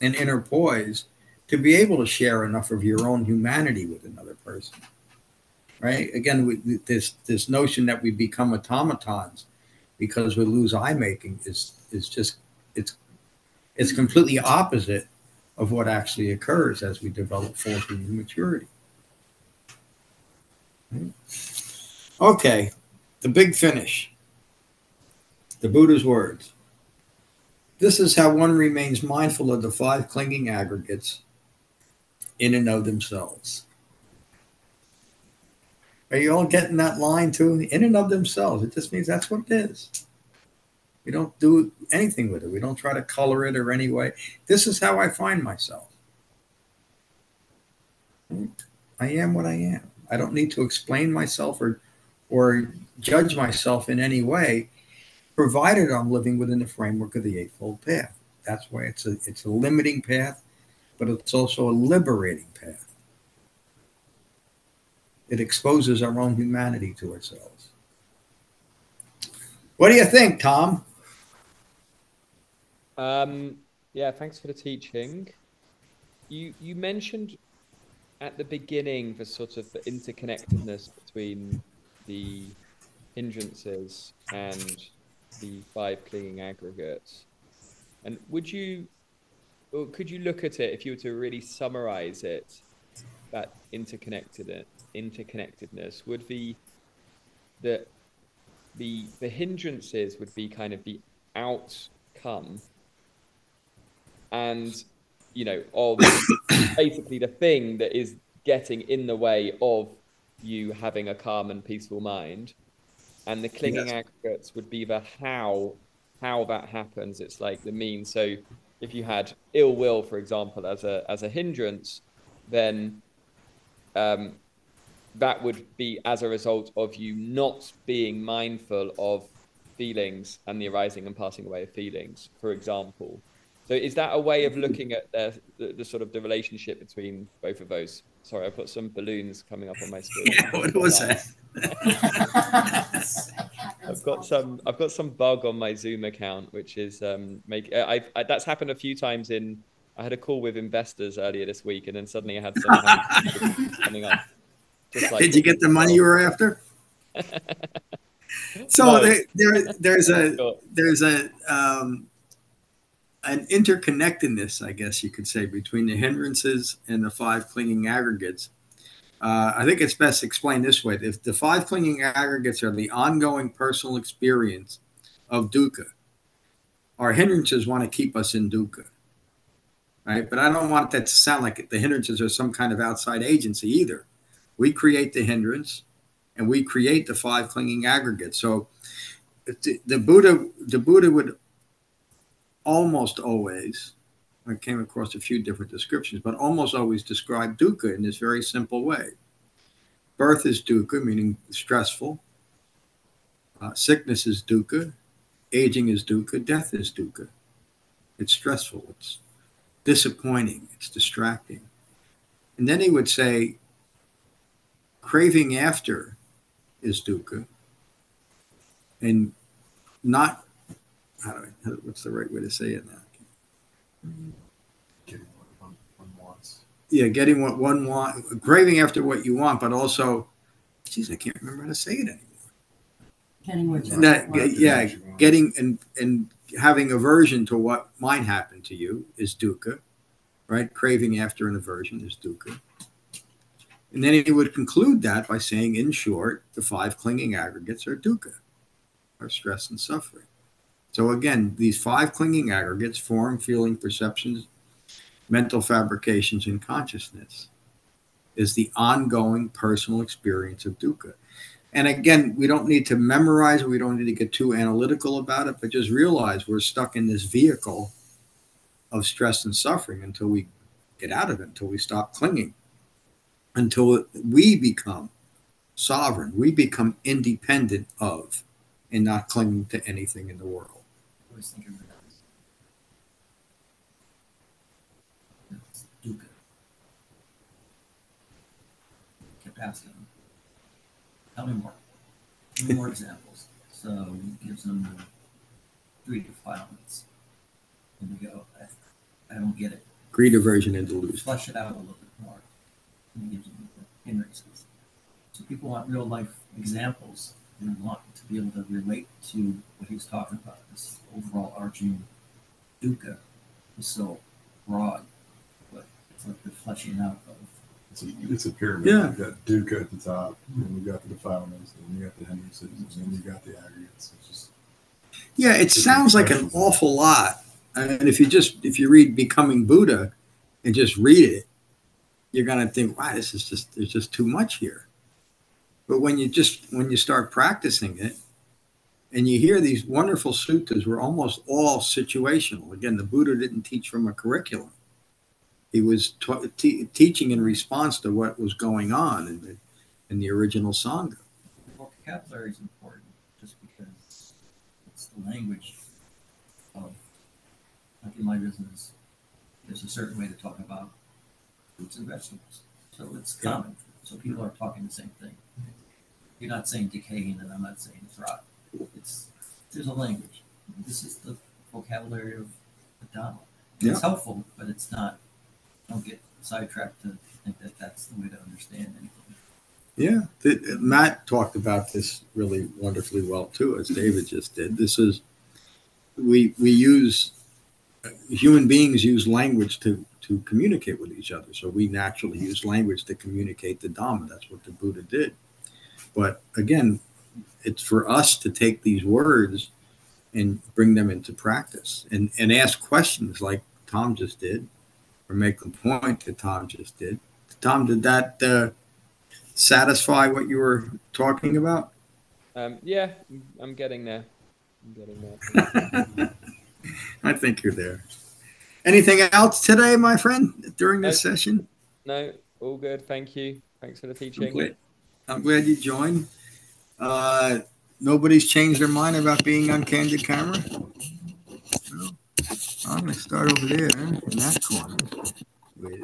Speaker 1: and inner poise to be able to share enough of your own humanity with another person. Right? Again, we, this this notion that we become automatons because we lose eye making is is just it's it's completely opposite of what actually occurs as we develop full human maturity. Okay, the big finish. The Buddha's words. This is how one remains mindful of the five clinging aggregates in and of themselves. Are you all getting that line too? In and of themselves. It just means that's what it is. We don't do anything with it. We don't try to color it or any way. This is how I find myself. I am what I am. I don't need to explain myself or or judge myself in any way, provided I'm living within the framework of the Eightfold Path. That's why it's a it's a limiting path, but it's also a liberating path. It exposes our own humanity to ourselves. What do you think, Tom?
Speaker 5: Um, yeah, thanks for the teaching. You you mentioned at the beginning the sort of the interconnectedness between the hindrances and the five clinging aggregates. And would you, or could you look at it if you were to really summarize it, that interconnected interconnectedness would be the the the hindrances would be kind of the outcome and you know of [COUGHS] basically the thing that is getting in the way of you having a calm and peaceful mind. And the clinging
Speaker 1: Yes.
Speaker 5: aggregates would be the how how that happens. It's like the means. So if you had ill will for example as a as a hindrance then um, that would be as a result of you not being mindful of feelings and the arising and passing away of feelings for example so is that a way of looking at the, the, the sort of the relationship between both of those sorry i've got some balloons coming up on my screen [LAUGHS] Yeah,
Speaker 1: what was that? [LAUGHS]
Speaker 5: I've got some. I've got some bug on my Zoom account, which is um, make. uh, I've I, that's happened a few times. In I had a call with investors earlier this week, and then suddenly I had some [LAUGHS] coming up. Just like
Speaker 1: Did you get the money you were after? [LAUGHS] So
Speaker 5: No.
Speaker 1: there, there, there's a there's a um, an interconnectedness, I guess you could say, between the hindrances and the five clinging aggregates. Uh, I think it's best explained this way: if the five clinging aggregates are the ongoing personal experience of dukkha, our hindrances want to keep us in dukkha, right? But I don't want that to sound like the hindrances are some kind of outside agency either. We create the hindrance, and we create the five clinging aggregates. So the, Buddha, the Buddha would almost always, I came across a few different descriptions, but almost always describe dukkha in this very simple way. Birth is dukkha, meaning stressful. Uh, sickness is dukkha. Aging is dukkha. Death is dukkha. It's stressful. It's disappointing. It's distracting. And then he would say, craving after is dukkha. And not, how do I, what's the right way to say it now?
Speaker 4: Getting what one, one wants.
Speaker 1: Yeah, getting what one want, craving after what you want, but also, geez, I can't remember how to say it anymore.
Speaker 3: Getting what you
Speaker 1: That,
Speaker 3: want.
Speaker 1: yeah, getting and and having aversion to what might happen to you is dukkha, right? Craving after an aversion is dukkha. And then he would conclude that by saying, in short, the five clinging aggregates are dukkha, are stress and suffering. So again, these five clinging aggregates form, feeling, perceptions, mental fabrications, and consciousness is the ongoing personal experience of dukkha. And again, we don't need to memorize. We don't need to get too analytical about it, but just realize we're stuck in this vehicle of stress and suffering until we get out of it, until we stop clinging, until we become sovereign, we become independent of and not clinging to anything in the world.
Speaker 4: I always think of it as it's dukkha. Kept asking him, tell me more. Give me more examples. So he gives them the three defilements. And we go, I, I don't get it.
Speaker 1: Greed, aversion, and delusion.
Speaker 4: Flesh it out a little bit more. And he gives them the hindrances. So people want real life examples and want to be able to relate to what he's talking about. This overall arching dukkha is so broad, but it's like the fleshing out of
Speaker 6: It's a, it's a pyramid.
Speaker 1: Yeah.
Speaker 6: You've got Duke at the top, and you've got the defilements, and you got the hindrances, and then you got the aggregates. It's just
Speaker 1: Yeah, it sounds like an awful lot. And if you just if you read Becoming Buddha and just read it, you're gonna think, wow, this is just there's just too much here. But when you just when you start practicing it and you hear these wonderful suttas were almost all situational. Again, the Buddha didn't teach from a curriculum. He was ta- te- teaching in response to what was going on in the in the original sangha.
Speaker 4: vocabulary is important just because it's the language of like in my business there's a certain way to talk about fruits and vegetables. So it's
Speaker 1: Yeah.
Speaker 4: common. So people are talking the same thing. You're not saying decaying and i'm not saying it's rot it's there's a language. This is the vocabulary of the Dhamma. it's helpful but it's not don't get sidetracked to think that that's the way to understand anything.
Speaker 1: Yeah, th- Matt talked about this really wonderfully well too, as David just did. This is we we use human beings use language to to communicate with each other. So we naturally use language to communicate the Dhamma. That's what the Buddha did. But again, it's for us to take these words and bring them into practice and and ask questions like Tom just did, or make the point that Tom just did. Tom, did that? Uh, satisfy what you were talking about?
Speaker 5: Um, yeah, I'm getting there. I'm getting there. [LAUGHS]
Speaker 1: I think you're there. Anything else today, my friend, during this session?
Speaker 5: No, all good. Thank you. Thanks for the
Speaker 1: I'm
Speaker 5: teaching.
Speaker 1: glad, I'm glad you joined. Uh, nobody's changed their mind about being on candid camera? No. I'm going to start over there in that corner. Wait.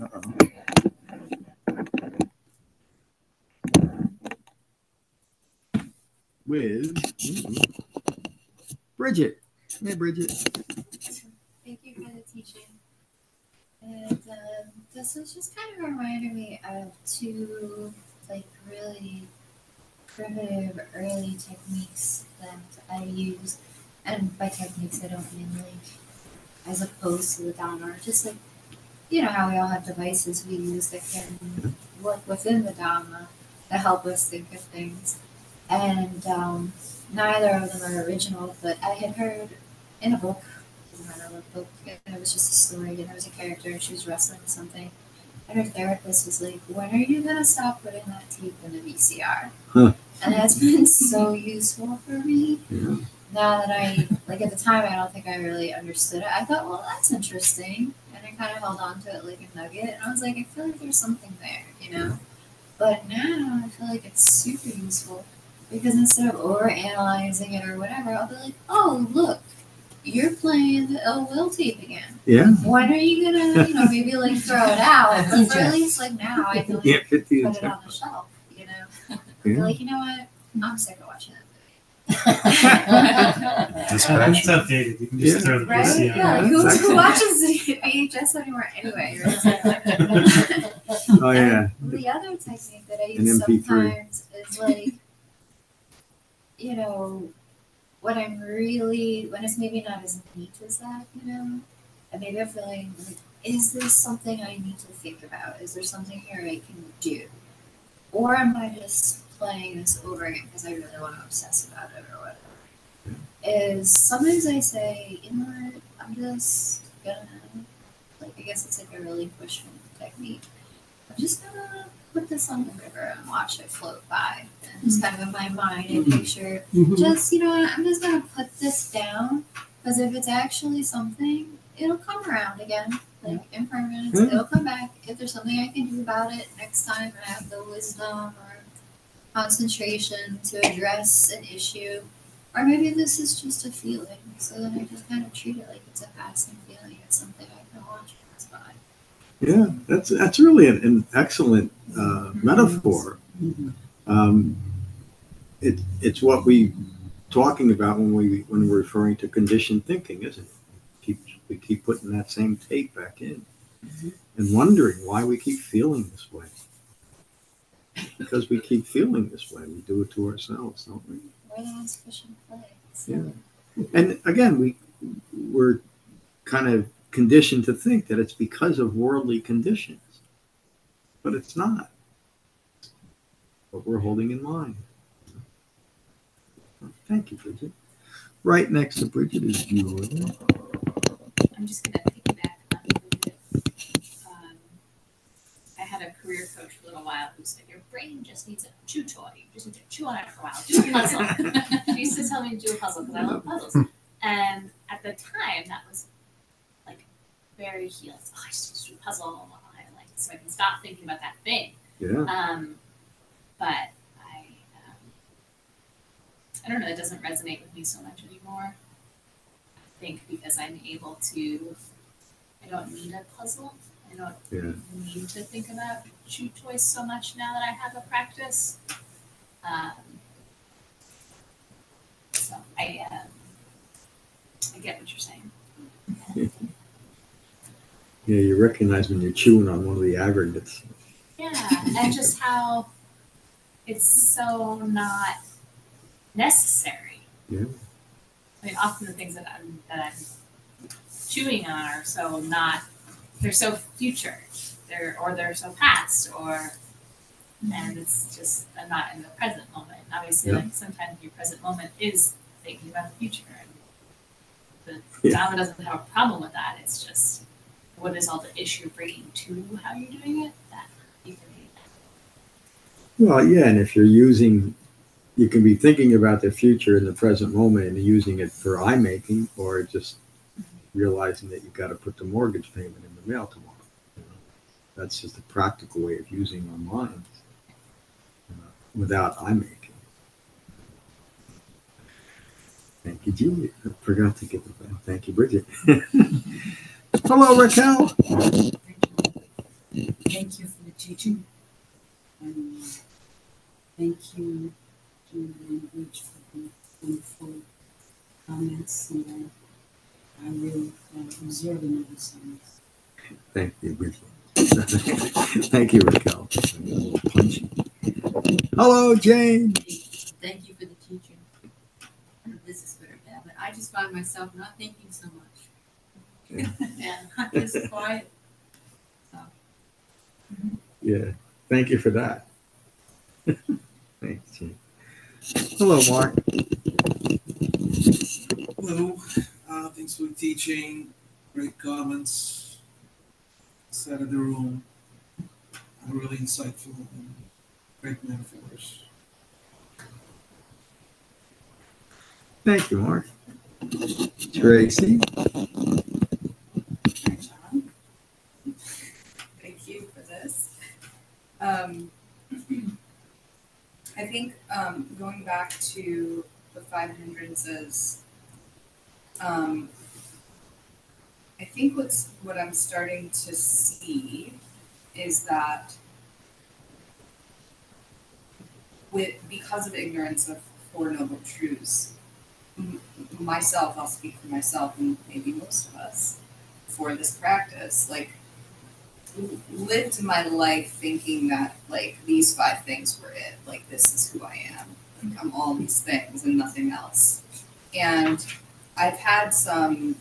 Speaker 1: Uh-oh. With Bridget. Hey, Bridget.
Speaker 7: Thank you for the teaching. And um, this was just kind of reminded me of two like really primitive early techniques that I use. And by techniques, I don't mean like as opposed to the Dharma, just like you know how we all have devices we use that can work within the Dharma to help us think of things. And um, neither of them are original, but I had heard in a book, what book, it was just a story, and there was a character, and she was wrestling with something. And her therapist was like, When are you going to stop putting that tape in the VCR?
Speaker 1: Huh.
Speaker 7: And that's been so useful for me.
Speaker 1: Yeah.
Speaker 7: Now that I, like at the time, I don't think I really understood it. I thought, well, that's interesting. And I kind of held on to it like a nugget. And I was like, I feel like there's something there, you know? But now I feel like it's super useful because instead of over analyzing it or whatever, I'll be like, oh, look, you're playing the ill will tape again.
Speaker 1: Yeah.
Speaker 7: When are you gonna, you know, maybe like [LAUGHS] throw it out? But for at least like now, I feel like
Speaker 1: Yeah, 50
Speaker 7: put it on the shelf, you know? I [LAUGHS]
Speaker 1: Yeah.
Speaker 7: like, you know what? I'm sick of watching it.
Speaker 6: Dispatch. [LAUGHS]
Speaker 8: It's outdated. You can just
Speaker 1: Yeah.
Speaker 8: throw the
Speaker 7: Right?
Speaker 8: VCR.
Speaker 7: Yeah, like who,
Speaker 1: Exactly.
Speaker 7: who watches VHS anymore anyway? Right?
Speaker 1: Oh, yeah.
Speaker 7: the other technique that I use sometimes is like, you know, when I'm really, when it's maybe not as neat as that, you know, and maybe I'm feeling like, is this something I need to think about? Is there something here I can do? Or am I just playing this over again because I really want to obsess about it or whatever? Is sometimes I say, you know what, I'm just gonna, like, I guess it's like a really relinquishment technique. I'm just gonna put this on the river and watch it float by. And just kind of in my mind, I picture
Speaker 3: Mhm.
Speaker 7: just, you know I'm just gonna put this down because if it's actually something, it'll come around again. Like impermanence,
Speaker 1: Yeah.
Speaker 7: it'll come back. If there's something I can do about it next time I have the wisdom or concentration to address an issue. Or maybe this is just a feeling. So then I just kind of treat it like it's a passing feeling. It's something I can watch pass by.
Speaker 1: Yeah, that's that's really an, an excellent uh, metaphor.
Speaker 3: Mhm.
Speaker 1: Um, it, it's what we talking about when we when we're referring to conditioned thinking, isn't it? Keep we keep putting that same tape back in and wondering why we keep feeling this way. Because we keep feeling this way, we do it to ourselves, don't we?
Speaker 7: We're the ones pushing play.
Speaker 1: Yeah. And again, we we're kind of conditioned to think that it's because of worldly conditions, but it's not. What we're holding in mind. Thank you, Bridget. Right next to Bridget is Julia.
Speaker 9: I'm just gonna piggyback on Bridget. Um, I had a career coach for a little while who said, "Your brain just needs a chew toy. You just need to chew on it for a while. Do a puzzle." [LAUGHS] she used to tell me to do a puzzle because I love puzzles. [LAUGHS] And at the time, that was very healing. Oh, I just need to do a puzzle, I like so I can stop thinking about that thing.
Speaker 1: Yeah.
Speaker 9: Um, but I, um, I don't know. It doesn't resonate with me so much anymore. I think because I'm able to, I don't need a puzzle. I don't
Speaker 1: Yeah.
Speaker 9: need to think about chew toys so much now that I have a practice. Um, so I, um, I get what you're saying.
Speaker 1: Yeah, you recognize when you're chewing on one of the aggregates.
Speaker 9: Yeah, and just how it's so not necessary.
Speaker 1: Yeah.
Speaker 9: I mean, often the things that I'm that I'm chewing on are so not. They're so future. They're or they're so past or, and it's just I'm not in the present moment. Obviously,
Speaker 1: Yeah.
Speaker 9: like sometimes your present moment is thinking about the future, and the
Speaker 1: Yeah.
Speaker 9: Dharma doesn't have a problem with that. It's just what is all the issue bringing to how you're doing it that you can be
Speaker 1: Well, yeah, and if you're using, you can be thinking about the future in the present moment and using it for eye making, or just realizing that you've got to put the mortgage payment in the mail tomorrow. you know. That's just a practical way of using our minds uh, without eye making. Thank you, Julie. I forgot to give it back. Thank you, Bridget. [LAUGHS] Hello, Raquel.
Speaker 10: Thank you for the teaching. And uh, thank you, Julie and Rich, for the wonderful comments. And I, I really uh, observe and understand this.
Speaker 1: Thank you, Raquel. Thank you, Raquel. A little punchy. Hello, Jane.
Speaker 10: Thank you for the teaching. I don't know if This is good or bad, but I just find myself not thinking so much. And I'm just quiet. So,
Speaker 1: Yeah, thank you for that. [LAUGHS] Thanks, Jane. Hello, Mark.
Speaker 8: Hello, uh, thanks for teaching. Great comments. Set of the room. Uh, really insightful and great metaphors.
Speaker 1: Thank you, Mark. Tracy.
Speaker 11: John. Thank you for this. Um, [CLEARS THROAT] I think um, going back to the five hindrances, um, I think what's what I'm starting to see is that with because of ignorance of four noble truths, m- myself, I'll speak for myself and maybe most of us, for this practice, like lived my life thinking that like these five things were it. Like this is who I am. Like I'm all these things and nothing else. And I've had some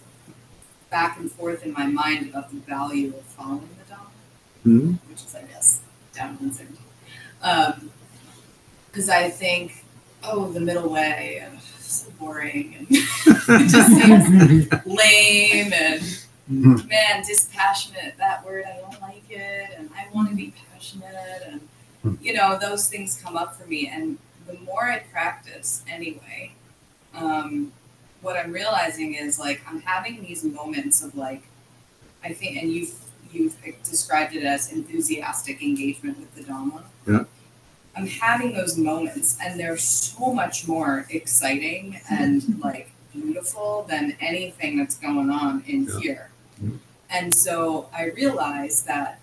Speaker 11: back and forth in my mind about the value of following the Dharma,
Speaker 1: Hmm?
Speaker 11: which is I guess down in. Um, because I think, oh, the middle way, so boring and it [LAUGHS] just seems [LAUGHS] lame and man, dispassionate, that word, I don't like it, and I want to be passionate, and you know, those things come up for me. And the more I practice anyway, um, what I'm realizing is like I'm having these moments of like, I think, and you've you've described it as enthusiastic engagement with the Dhamma.
Speaker 1: Yeah.
Speaker 11: I'm having those moments, and they're so much more exciting and [LAUGHS] like beautiful than anything that's going on in
Speaker 1: Yeah.
Speaker 11: here. And so I realized that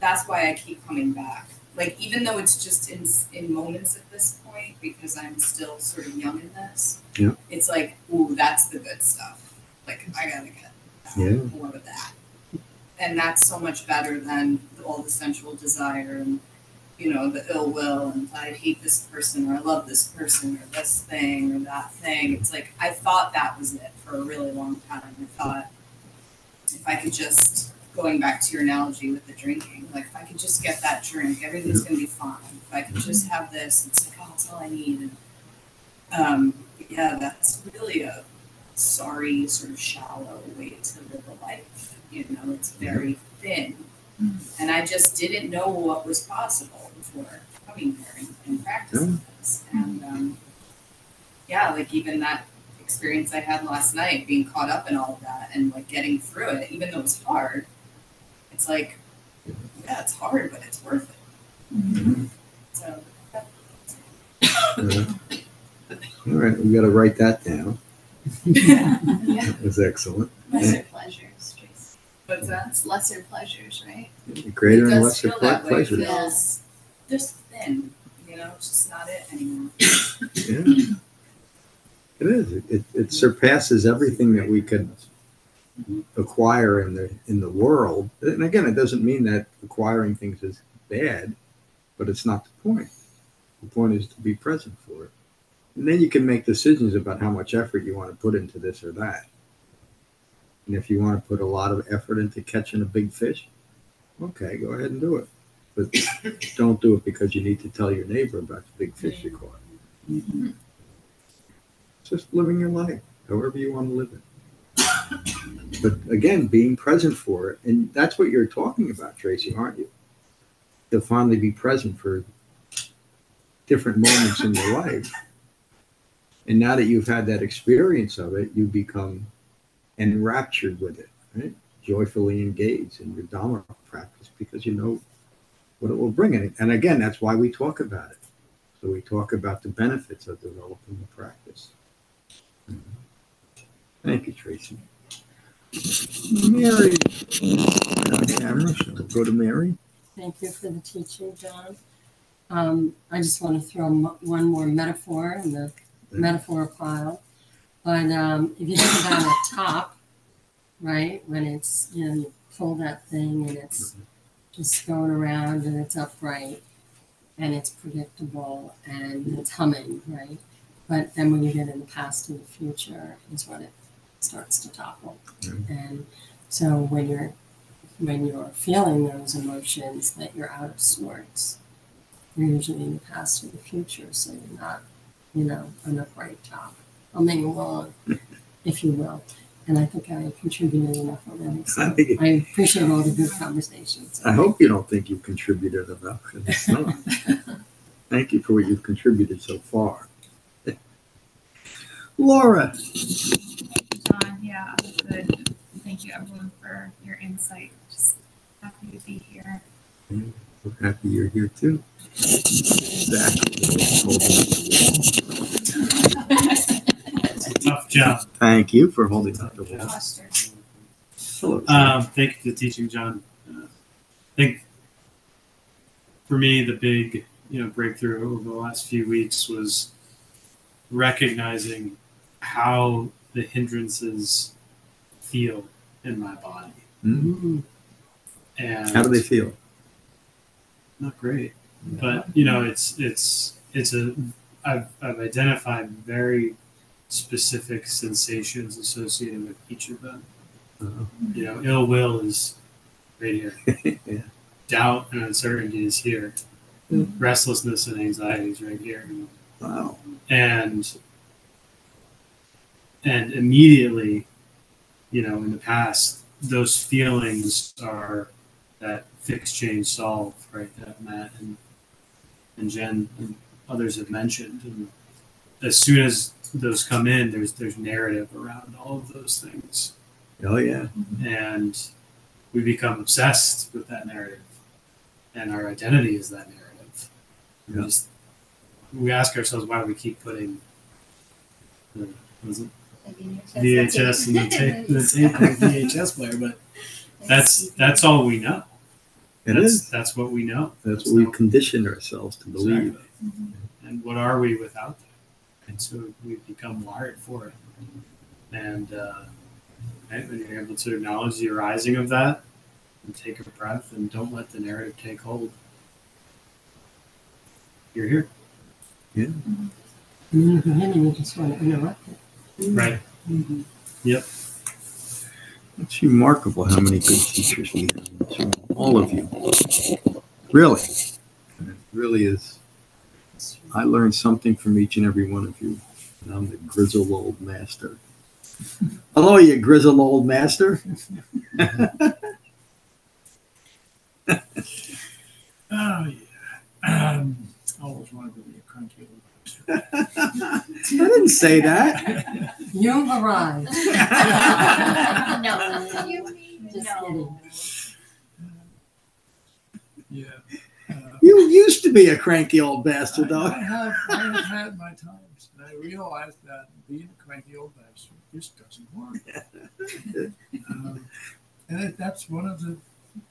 Speaker 11: that's why I keep coming back. Like even though it's just in in moments at this point, because I'm still sort of young in this.
Speaker 1: Yeah.
Speaker 11: It's like, ooh, that's the good stuff. Like I gotta get
Speaker 1: Yeah.
Speaker 11: more of that. And that's so much better than all the sensual desire and you know the ill will and I hate this person or I love this person or this thing or that thing. It's like I thought that was it for a really long time. I thought if I could just going back to your analogy with the drinking, like if I could just get that drink, everything's gonna be fine. If I could just have this, it's like, oh, it's all I need. And um, yeah, that's really a sorry, sort of shallow way to live a life. You know, it's very thin. And I just didn't know what was possible before coming here and, and practicing this. And um, yeah, like even that experience I had last night, being caught up in all of that and like getting through it, even though it was hard, it's like, yeah, it's hard, but it's worth it. Mm-hmm. So,
Speaker 1: Yeah. All right, we got to write that down.
Speaker 9: Yeah. [LAUGHS]
Speaker 1: That was excellent.
Speaker 9: Lesser pleasures, Trace.
Speaker 11: what's that?
Speaker 9: It's lesser pleasures, right?
Speaker 1: Greater and lesser
Speaker 11: feel that
Speaker 1: ple-
Speaker 11: way. It
Speaker 1: pleasures.
Speaker 11: feels just thin, you know, it's just not it anymore.
Speaker 1: Yeah. [CLEARS THROAT] It is. It- It, surpasses everything that we could acquire in the in the world. And again, it doesn't mean that acquiring things is bad, but it's not the point. The point is to be present for it. And then you can make decisions about how much effort you want to put into this or that. And if you want to put a lot of effort into catching a big fish, okay, go ahead and do it. But [COUGHS] don't do it because you need to tell your neighbor about the big fish you caught. Mm-hmm. Just living your life, however you want to live it. [COUGHS] But again, being present for it, and that's what you're talking about, Tracy, aren't you? To finally be present for different moments in your life. And now that you've had that experience of it, you become enraptured with it, right? Joyfully engaged in your Dharma practice because you know what it will bring. And, and again, that's why we talk about it. So we talk about the benefits of developing the practice. Mhm. Thank you, Tracy. Mary, on camera, so we'll go to Mary.
Speaker 3: Thank you for the teaching, John. Um, I just want to throw mo- one more metaphor in the metaphor pile. But um, if you think about a top right? When it's, you know, you pull that thing and it's just going around and it's upright and it's predictable and it's humming, right? But then when you get in the past and the future is when it starts to topple.
Speaker 1: Mhm.
Speaker 3: And so when you're when you're feeling those emotions that you're out of sorts, you're usually in the past or the future, so you're not, you know, an upright top, humming along, [LAUGHS] if you will. And I think I contributed enough already.
Speaker 1: I
Speaker 3: So
Speaker 1: think
Speaker 3: I appreciate all the good conversations.
Speaker 1: I hope you don't think you've contributed enough. 'cause it's not. [LAUGHS] Thank you for what you've contributed so far. Laura,
Speaker 12: John, yeah, good. Thank you everyone for your insight. Just happy to be here.
Speaker 1: we're happy you're here too. Zach,
Speaker 13: It's a tough job.
Speaker 1: Thank you for holding up the wall. Hello.
Speaker 13: Um, thank you for teaching, John. Uh, I think for me, the big you know breakthrough over the last few weeks was recognizing how the hindrances feel in my body,
Speaker 1: Mhm.
Speaker 13: and
Speaker 1: How do they feel?
Speaker 13: not great but you know it's it's it's a I've, I've identified very specific sensations associated with each of them
Speaker 1: Uh,
Speaker 13: you know ill will is right here [LAUGHS]
Speaker 1: yeah.
Speaker 13: doubt and uncertainty is here restlessness and anxiety is right here
Speaker 1: Wow.
Speaker 13: and and immediately you know in the past those feelings are that fix change solve right that matt and and jen and others have mentioned and as soon as those come in there's there's narrative around all of those things
Speaker 1: Oh yeah.
Speaker 13: and we become obsessed with that narrative and our identity is that narrative we, just, we ask ourselves why do we keep putting the, what is it? VHS and the tape, [LAUGHS] the tape and the VHS player, but [LAUGHS] that's that's all we know.
Speaker 1: It
Speaker 13: that's,
Speaker 1: is.
Speaker 13: That's what we know.
Speaker 1: That's what we conditioned ourselves to believe.
Speaker 13: Exactly. Mm-hmm. And what are we without that? And so we've become wired for it. And uh, right, when you're able to acknowledge the arising of that and take a breath and don't let the narrative take hold, you're here.
Speaker 1: Yeah.
Speaker 3: In the beginning, you just want to interrupt it.
Speaker 13: Right. Yep.
Speaker 1: It's remarkable how many good teachers we have. in this room. All of you. Really. It really is. I learned something from each and every one of you. And I'm the grizzled old master. Hello, you grizzled old master. [LAUGHS]
Speaker 2: Oh, yeah. Um, I always wanted to be a cranky old [LAUGHS]
Speaker 1: I didn't say that.
Speaker 3: You've arrived. [LAUGHS]
Speaker 9: No.
Speaker 3: you mean Just
Speaker 9: No.
Speaker 3: kidding.
Speaker 2: Yeah. Uh,
Speaker 1: You used to be a cranky old bastard,
Speaker 2: I,
Speaker 1: though.
Speaker 2: I have, I have had my times, and I realized that being a cranky old bastard just doesn't work. um, and that- that's one of the,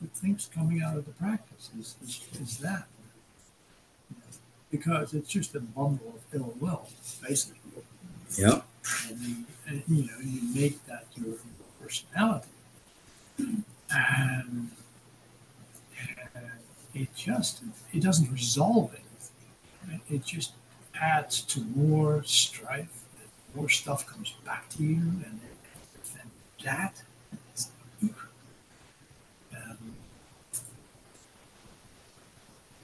Speaker 2: the things coming out of the practice is, is, is that. Because it's just a bundle of ill will, basically.
Speaker 1: Yeah.
Speaker 2: And, you, and you know, you make that your personality. And, it just it doesn't resolve anything. It just adds to more strife. More stuff comes back to you, and, and that is um,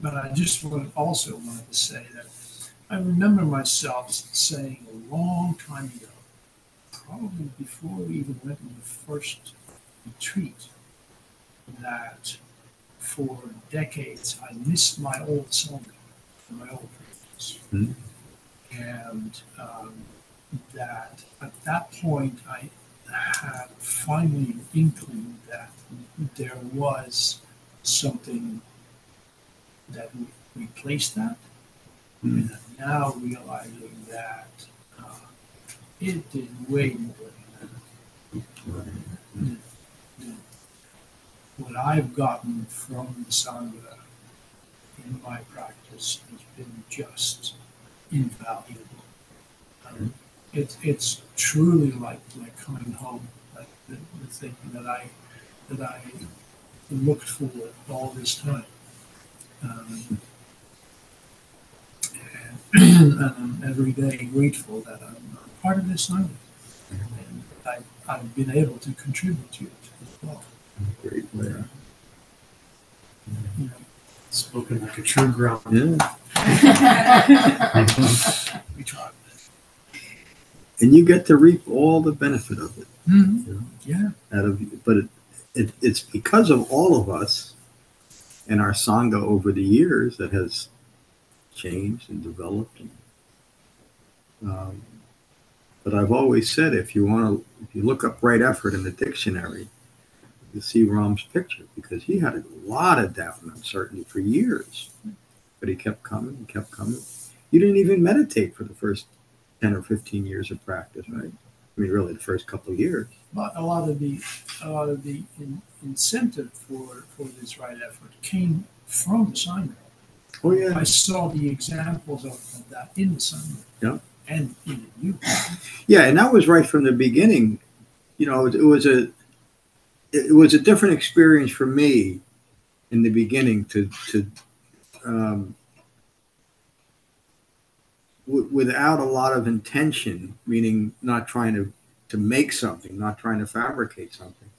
Speaker 2: but I just want, also wanted to say that I remember myself saying a long time ago, probably before we even went on the first retreat, that for decades I missed my old song, my old practice.
Speaker 1: Mhm.
Speaker 2: And um, that at that point I had finally an inkling that there was something that would replace that. And I'm now realizing that uh, it did way more than that. What I've gotten from the Sangha in my practice has been just invaluable. Um, it's it's truly like like coming home, like the, the thing that I that I looked for all this time. Um, [CLEARS THROAT] and, and I'm every day grateful that I'm part of this Sangha. And I, I've been able to contribute to it as well.
Speaker 1: Great player.
Speaker 2: You know,
Speaker 13: Spoken like a true grown.
Speaker 1: Yeah. [LAUGHS]
Speaker 2: we try.
Speaker 1: And you get to reap all the benefit of it.
Speaker 2: Mhm.
Speaker 1: you know,
Speaker 2: Yeah.
Speaker 1: Out of, but it, it, it's because of all of us and our sangha over the years that has changed and developed. And, um, but I've always said, if you want to, if you look up right effort in the dictionary, you see Ram's picture because he had a lot of doubt and uncertainty for years, but he kept coming and kept coming. You didn't even meditate for the first 10 or 15 years of practice, right? I mean, really, the first couple of years.
Speaker 2: But a lot of the a lot of the in, incentive for for this right effort came from the Sangha.
Speaker 1: Oh, yeah.
Speaker 2: I saw the examples of, of that in the Sangha.
Speaker 1: Yeah.
Speaker 2: And in you.
Speaker 1: Yeah, and that was right from the beginning. You know, it, was a it was a different experience for me in the beginning to to um, w- without a lot of intention, meaning not trying to to make something, not trying to fabricate something,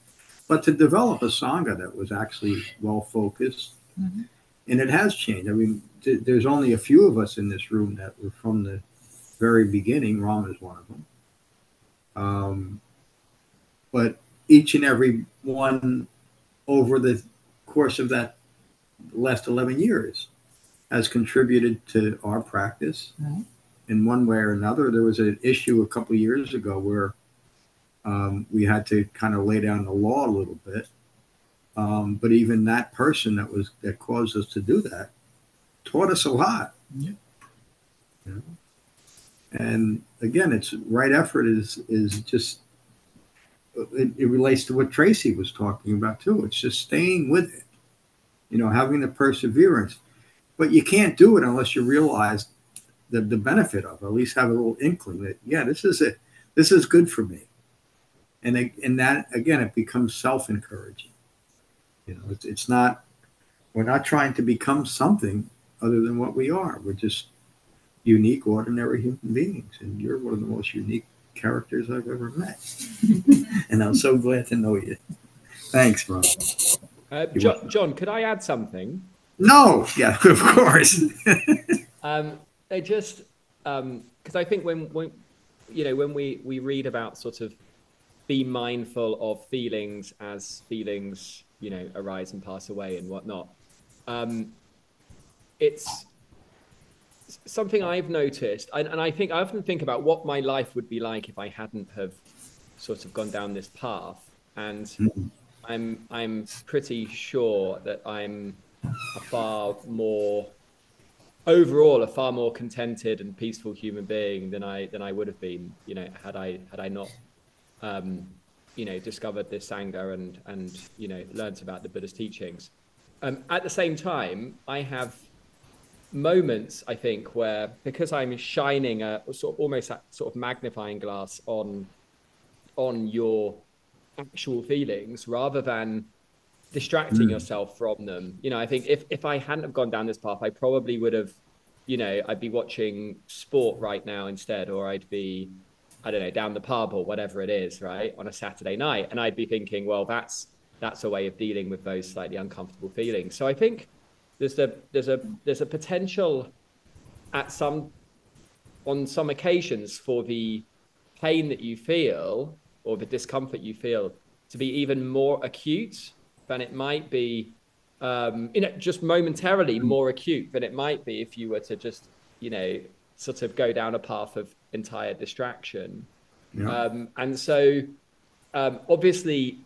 Speaker 1: but to develop a sangha that was actually well focused.
Speaker 2: Mhm.
Speaker 1: And it has changed. I mean, th- there's only a few of us in this room that were from the very beginning. Ram is one of them. Um, but each and every one over the course of that last 11 years has contributed to our practice
Speaker 2: Mhm.
Speaker 1: In one way or another. There was an issue a couple of years ago where um, we had to kind of lay down the law a little bit. Um, but even that person that was that caused us to do that taught us a lot.
Speaker 2: Yeah.
Speaker 1: You know? And again, it's right effort is is just it, it relates to what Tracy was talking about too. It's just staying with it, you know, having the perseverance. But you can't do it unless you realize the, the benefit of it, at least have a little inkling that, yeah, this is it. This is good for me. And, it, and that, again, it becomes self encouraging. You know, it's, it's not, we're not trying to become something other than what we are. We're just unique, ordinary human beings. And you're one of the most unique characters I've ever met. [LAUGHS] and I'm so glad to know you. Thanks, Ron.
Speaker 5: Uh, John, John, could I add something?
Speaker 1: No, yeah, [LAUGHS] of course.
Speaker 5: Um, they just because I think when when you know when we we read about sort of be mindful of feelings as feelings you know arise and pass away and whatnot. Um, it's something I've noticed, and, and I think I often think about what my life would be like if I hadn't have sort of gone down this path, and I'm I'm pretty sure that I'm a far more overall a far more contented and peaceful human being than I than I would have been, you know, had I had I not um, you know, discovered this sangha and and you know, learnt about the Buddha's teachings. Um, at the same time, I have moments I think where because I'm shining a sort of almost that sort of magnifying glass on on your actual feelings rather than distracting
Speaker 1: Mm.
Speaker 5: yourself from them. You know, I think if if I hadn't have gone down this path, I probably would have, you know, I'd be watching sport right now instead, or I'd be, I don't know, down the pub or whatever it is, right, on a Saturday night, and I'd be thinking, well, that's that's a way of dealing with those slightly uncomfortable feelings. So I think there's a there's a there's a potential at some on some occasions for the pain that you feel or the discomfort you feel to be even more acute than it might be um, you know just momentarily more acute than it might be if you were to just you know sort of go down a path of entire distraction.
Speaker 1: Yeah.
Speaker 5: um, and so um, obviously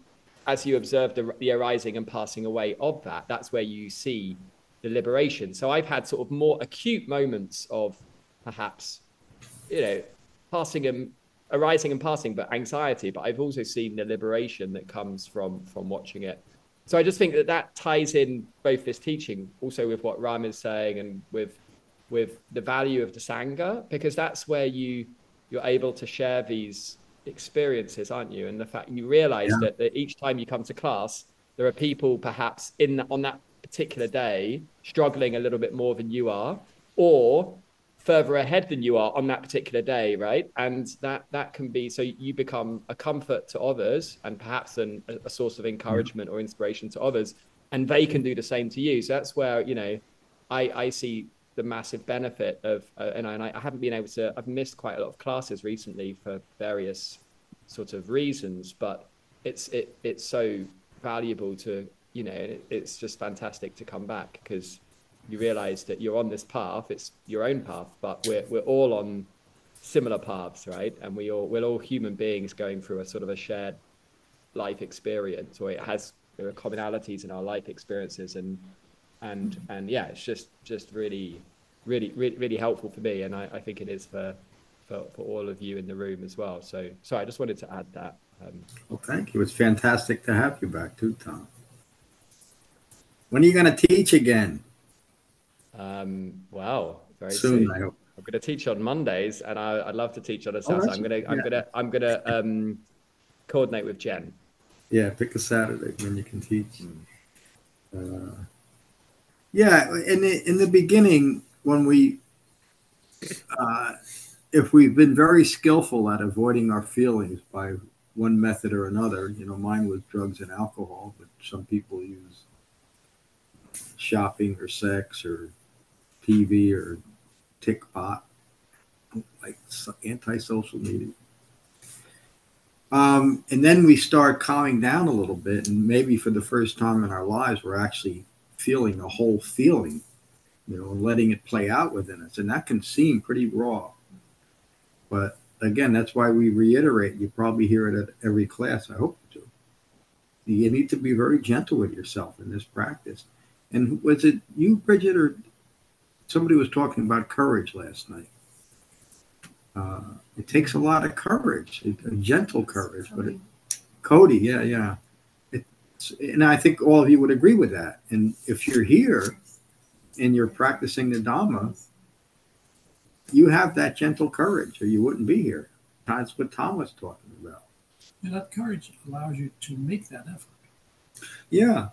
Speaker 5: as you observe the, the arising and passing away of that that's where you see the liberation. So i've had sort of more acute moments of perhaps you know passing and arising and passing but anxiety but i've also seen the liberation that comes from from watching it so i just think that that ties in both this teaching also with what ram is saying and with with the value of the sangha because that's where you you're able to share these experiences, aren't you? And the fact you realize
Speaker 1: Yeah.
Speaker 5: that, that each time you come to class, there are people perhaps in that, on that particular day struggling a little bit more than you are, or further ahead than you are on that particular day, right? And that that can be so you become a comfort to others and perhaps an, a, source of encouragement or inspiration to others, and they can do the same to you. So that's where you know, I I see the massive benefit of uh, and, I, and I haven't been able to I've missed quite a lot of classes recently for various sort of reasons, but it's it it's so valuable to you know it, it's just fantastic to come back because you realize that you're on this path it's your own path but we're, we're all on similar paths right and we all we're all human beings going through a sort of a shared life experience or it has there are commonalities in our life experiences and and and yeah it's just just really really really, really helpful for me and I, I think it is for, for for all of you in the room as well so sorry i just wanted to add that um,
Speaker 1: Well, thank you. It's fantastic to have you back too, Tom. When are you going to teach again?
Speaker 5: Um, wow, very
Speaker 1: Soon,
Speaker 5: soon. I'm going to teach on Mondays, and I, I'd love to teach on a
Speaker 1: Oh,
Speaker 5: Saturday.
Speaker 1: that's-
Speaker 5: I'm going to, I'm going to, I'm going to um, coordinate with Jen.
Speaker 1: Yeah, pick a Saturday when you can teach. Uh, yeah, in the in the beginning, when we, uh, if we've been very skillful at avoiding our feelings by one method or another, you know, mine was drugs and alcohol, but some people use shopping or sex or TV or TikTok, like anti-social media. Um, and then we start calming down a little bit, and maybe for the first time in our lives, we're actually feeling a whole feeling, you know, and letting it play out within us. And that can seem pretty raw. But again, that's why we reiterate. You probably hear it at every class. I hope you do. You need to be very gentle with yourself in this practice. And was it you, Bridget, or somebody was talking about courage last night? Uh, it takes a lot of courage, a, a gentle courage, but it, Cody, yeah, yeah. It's, and I think all of you would agree with that. And if you're here and you're practicing the Dhamma, you have that gentle courage, or you wouldn't be here. That's what Tom was talking about.
Speaker 2: And that courage allows you to make that effort.
Speaker 1: Yeah.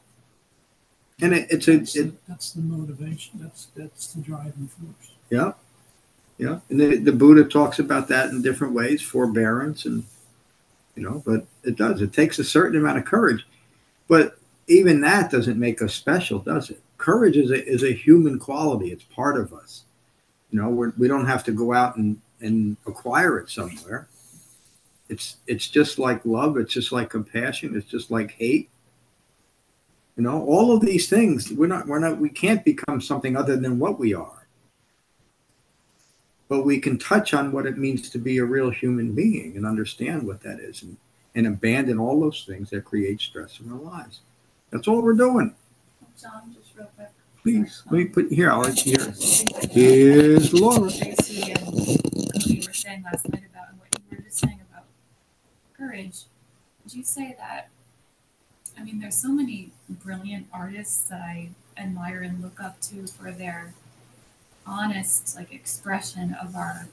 Speaker 1: And it, it's a,
Speaker 2: That's,
Speaker 1: it,
Speaker 2: the, that's the motivation. That's that's the driving force.
Speaker 1: Yeah. Yeah. And the, the Buddha talks about that in different ways, forbearance and you know, but it does. It takes a certain amount of courage. But even that doesn't make us special, does it? Courage is a is a human quality. It's part of us. You know, we're, we don't have to go out and, and acquire it somewhere. It's it's just like love, it's just like compassion, it's just like hate. You know, all of these things, we're not we're not we can't become something other than what we are but we can touch on what it means to be a real human being and understand what that is and, and abandon all those things that create stress in our lives. That's all we're doing.
Speaker 9: John, just real quick.
Speaker 1: Please, let me put here. I'll let you hear. Here's Laura.
Speaker 12: Tracy and what you were saying last night about and what you were just saying about courage. Would you say that? I mean, there's so many brilliant artists that I admire and look up to for their honest like expression of our,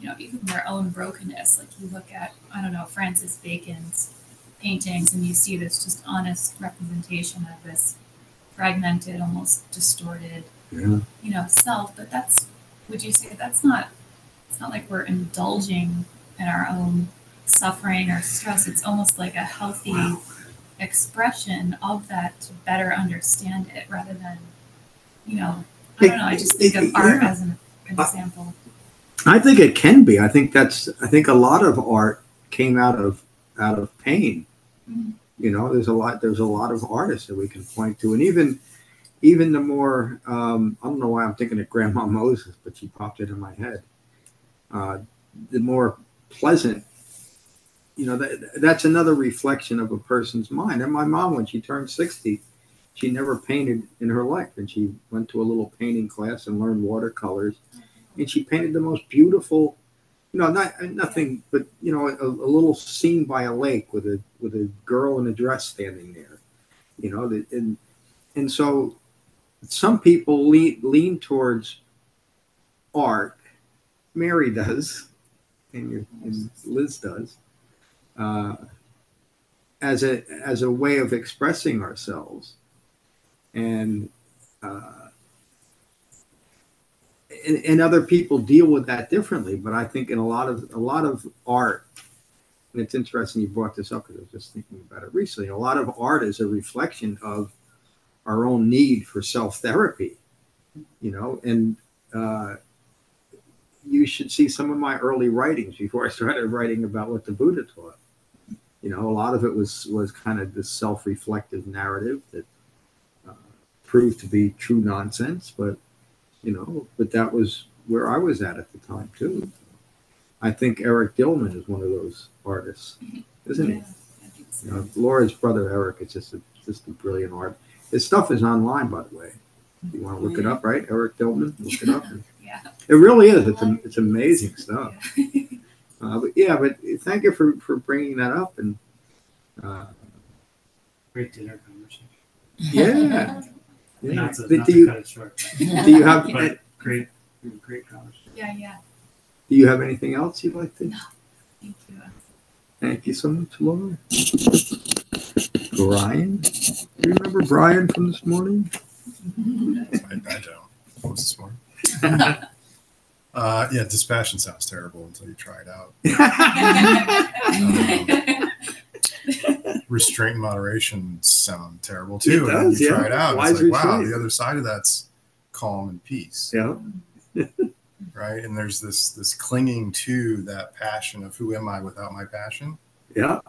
Speaker 12: you know, even their own brokenness. Like you look at, I don't know, Francis Bacon's paintings, and you see this just honest representation of this fragmented, almost distorted
Speaker 1: Yeah.
Speaker 12: you know, self, but that's would you say that's not it's not like we're indulging in our own suffering or stress. It's almost like a healthy expression of that to better understand it rather than, you know, I don't know, I just think of art as an, an example.
Speaker 1: I think it can be. I think that's. I think a lot of art came out of out of pain.
Speaker 12: Mhm.
Speaker 1: You know, there's a lot. There's a lot of artists that we can point to, and even even the more. Um, I don't know why I'm thinking of Grandma [LAUGHS] Moses, but she popped it in my head. Uh, the more pleasant. You know, that, that's another reflection of a person's mind. And my mom, when she turned 60, she never painted in her life. And she went to a little painting class and learned watercolors. And she painted the most beautiful, you know, not nothing, but you know, a, a little scene by a lake with a with a girl in a dress standing there. You know, that- and and so some people lean lean towards art. Mary does, and, and Liz does. Uh, as a as a way of expressing ourselves, and uh, and, and other people deal with that differently. But I think in a lot of a lot of art, and it's interesting you brought this up because I was just thinking about it recently. A lot of art is a reflection of our own need for self therapy, you know, and uh, you should see some of my early writings before I started writing about what the Buddha taught. You know, a lot of it was was kind of this self reflective narrative that uh, proved to be true nonsense, but you know, but that was where I was at at the time too. I think Eric Dillman is one of those artists, isn't he? You know, Laura's brother Eric is just a just a brilliant art. His stuff is online, by the way. You want to look it up, right? Eric Dillman, look it up. [LAUGHS]
Speaker 12: Yeah.
Speaker 1: It really is. It's a, it's amazing stuff. [LAUGHS] Uh, but yeah, but thank you for for bringing that up and. Uh,
Speaker 13: Great dinner conversation.
Speaker 1: yeah. [LAUGHS] yeah.
Speaker 13: Not to,
Speaker 1: Do-
Speaker 13: not
Speaker 1: do
Speaker 13: to
Speaker 1: you
Speaker 13: cut it short. [LAUGHS]
Speaker 1: do you have [LAUGHS]
Speaker 13: But great, great conversation.
Speaker 12: Yeah, yeah.
Speaker 1: do you have anything else you'd like to?
Speaker 12: No, Thank you.
Speaker 1: Thank you so much, Laura. Brian, do you remember Brian from this morning?
Speaker 6: I, I don't. What was this morning? Uh, yeah, dispassion sounds terrible until you try it out. [LAUGHS] Um, restraint and moderation sound terrible too.
Speaker 1: It
Speaker 6: and you
Speaker 1: yeah.
Speaker 6: try it out.
Speaker 1: Wise
Speaker 6: it's like, wow, the other side of that's calm and peace.
Speaker 1: Yeah.
Speaker 6: Right. And there's this this clinging to that passion of who am I without my passion?
Speaker 1: Yeah.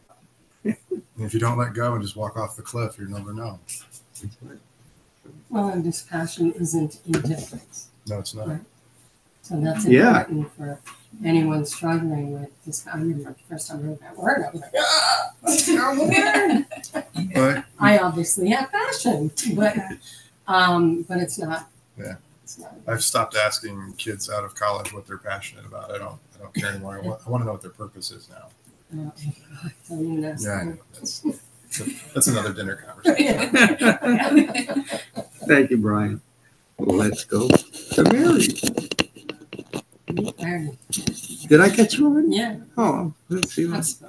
Speaker 1: [LAUGHS]
Speaker 6: And if you don't let go and just walk off the cliff, you'll never know.
Speaker 3: Well, and dispassion isn't indifference.
Speaker 6: No, it's not.
Speaker 3: Right. So that's
Speaker 1: Yeah.
Speaker 3: important for anyone struggling with this. I remember the first time I heard that word, I was like, ah, that's a terrible word.
Speaker 6: But [LAUGHS]
Speaker 3: I obviously have passion, but um, but it's not.
Speaker 6: Yeah.
Speaker 3: It's not.
Speaker 6: I've stopped asking kids out of college what they're passionate about. I don't I don't care anymore. I want, I want to know what their purpose is now.
Speaker 3: Uh, don't even ask
Speaker 6: Yeah, I
Speaker 3: me.
Speaker 6: know. That's, that's another dinner conversation. [LAUGHS]
Speaker 1: Thank you, Brian. Let's go to Mary.
Speaker 3: Ireland.
Speaker 1: Did I catch you already?
Speaker 3: Yeah.
Speaker 1: Oh, let's see.
Speaker 3: That's-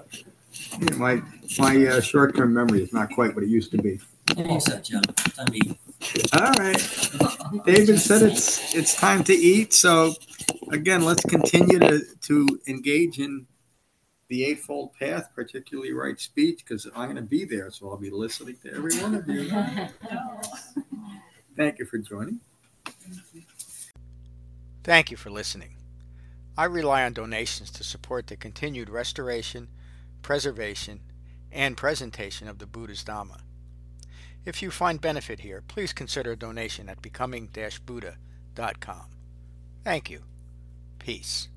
Speaker 1: Yeah, my my uh, short-term memory is not quite what it used to be.
Speaker 4: All set, John. Time to eat.
Speaker 1: All right. David said it's it's time to eat. So again, let's continue to to engage in the eightfold path, particularly right speech, because I'm going to be there, so I'll be listening to every one of you. [LAUGHS] Thank you for joining.
Speaker 14: Thank you for listening. I rely on donations to support the continued restoration, preservation, and presentation of the Buddha's Dhamma. If you find benefit here, please consider a donation at becoming-buddha.com. Thank you. Peace.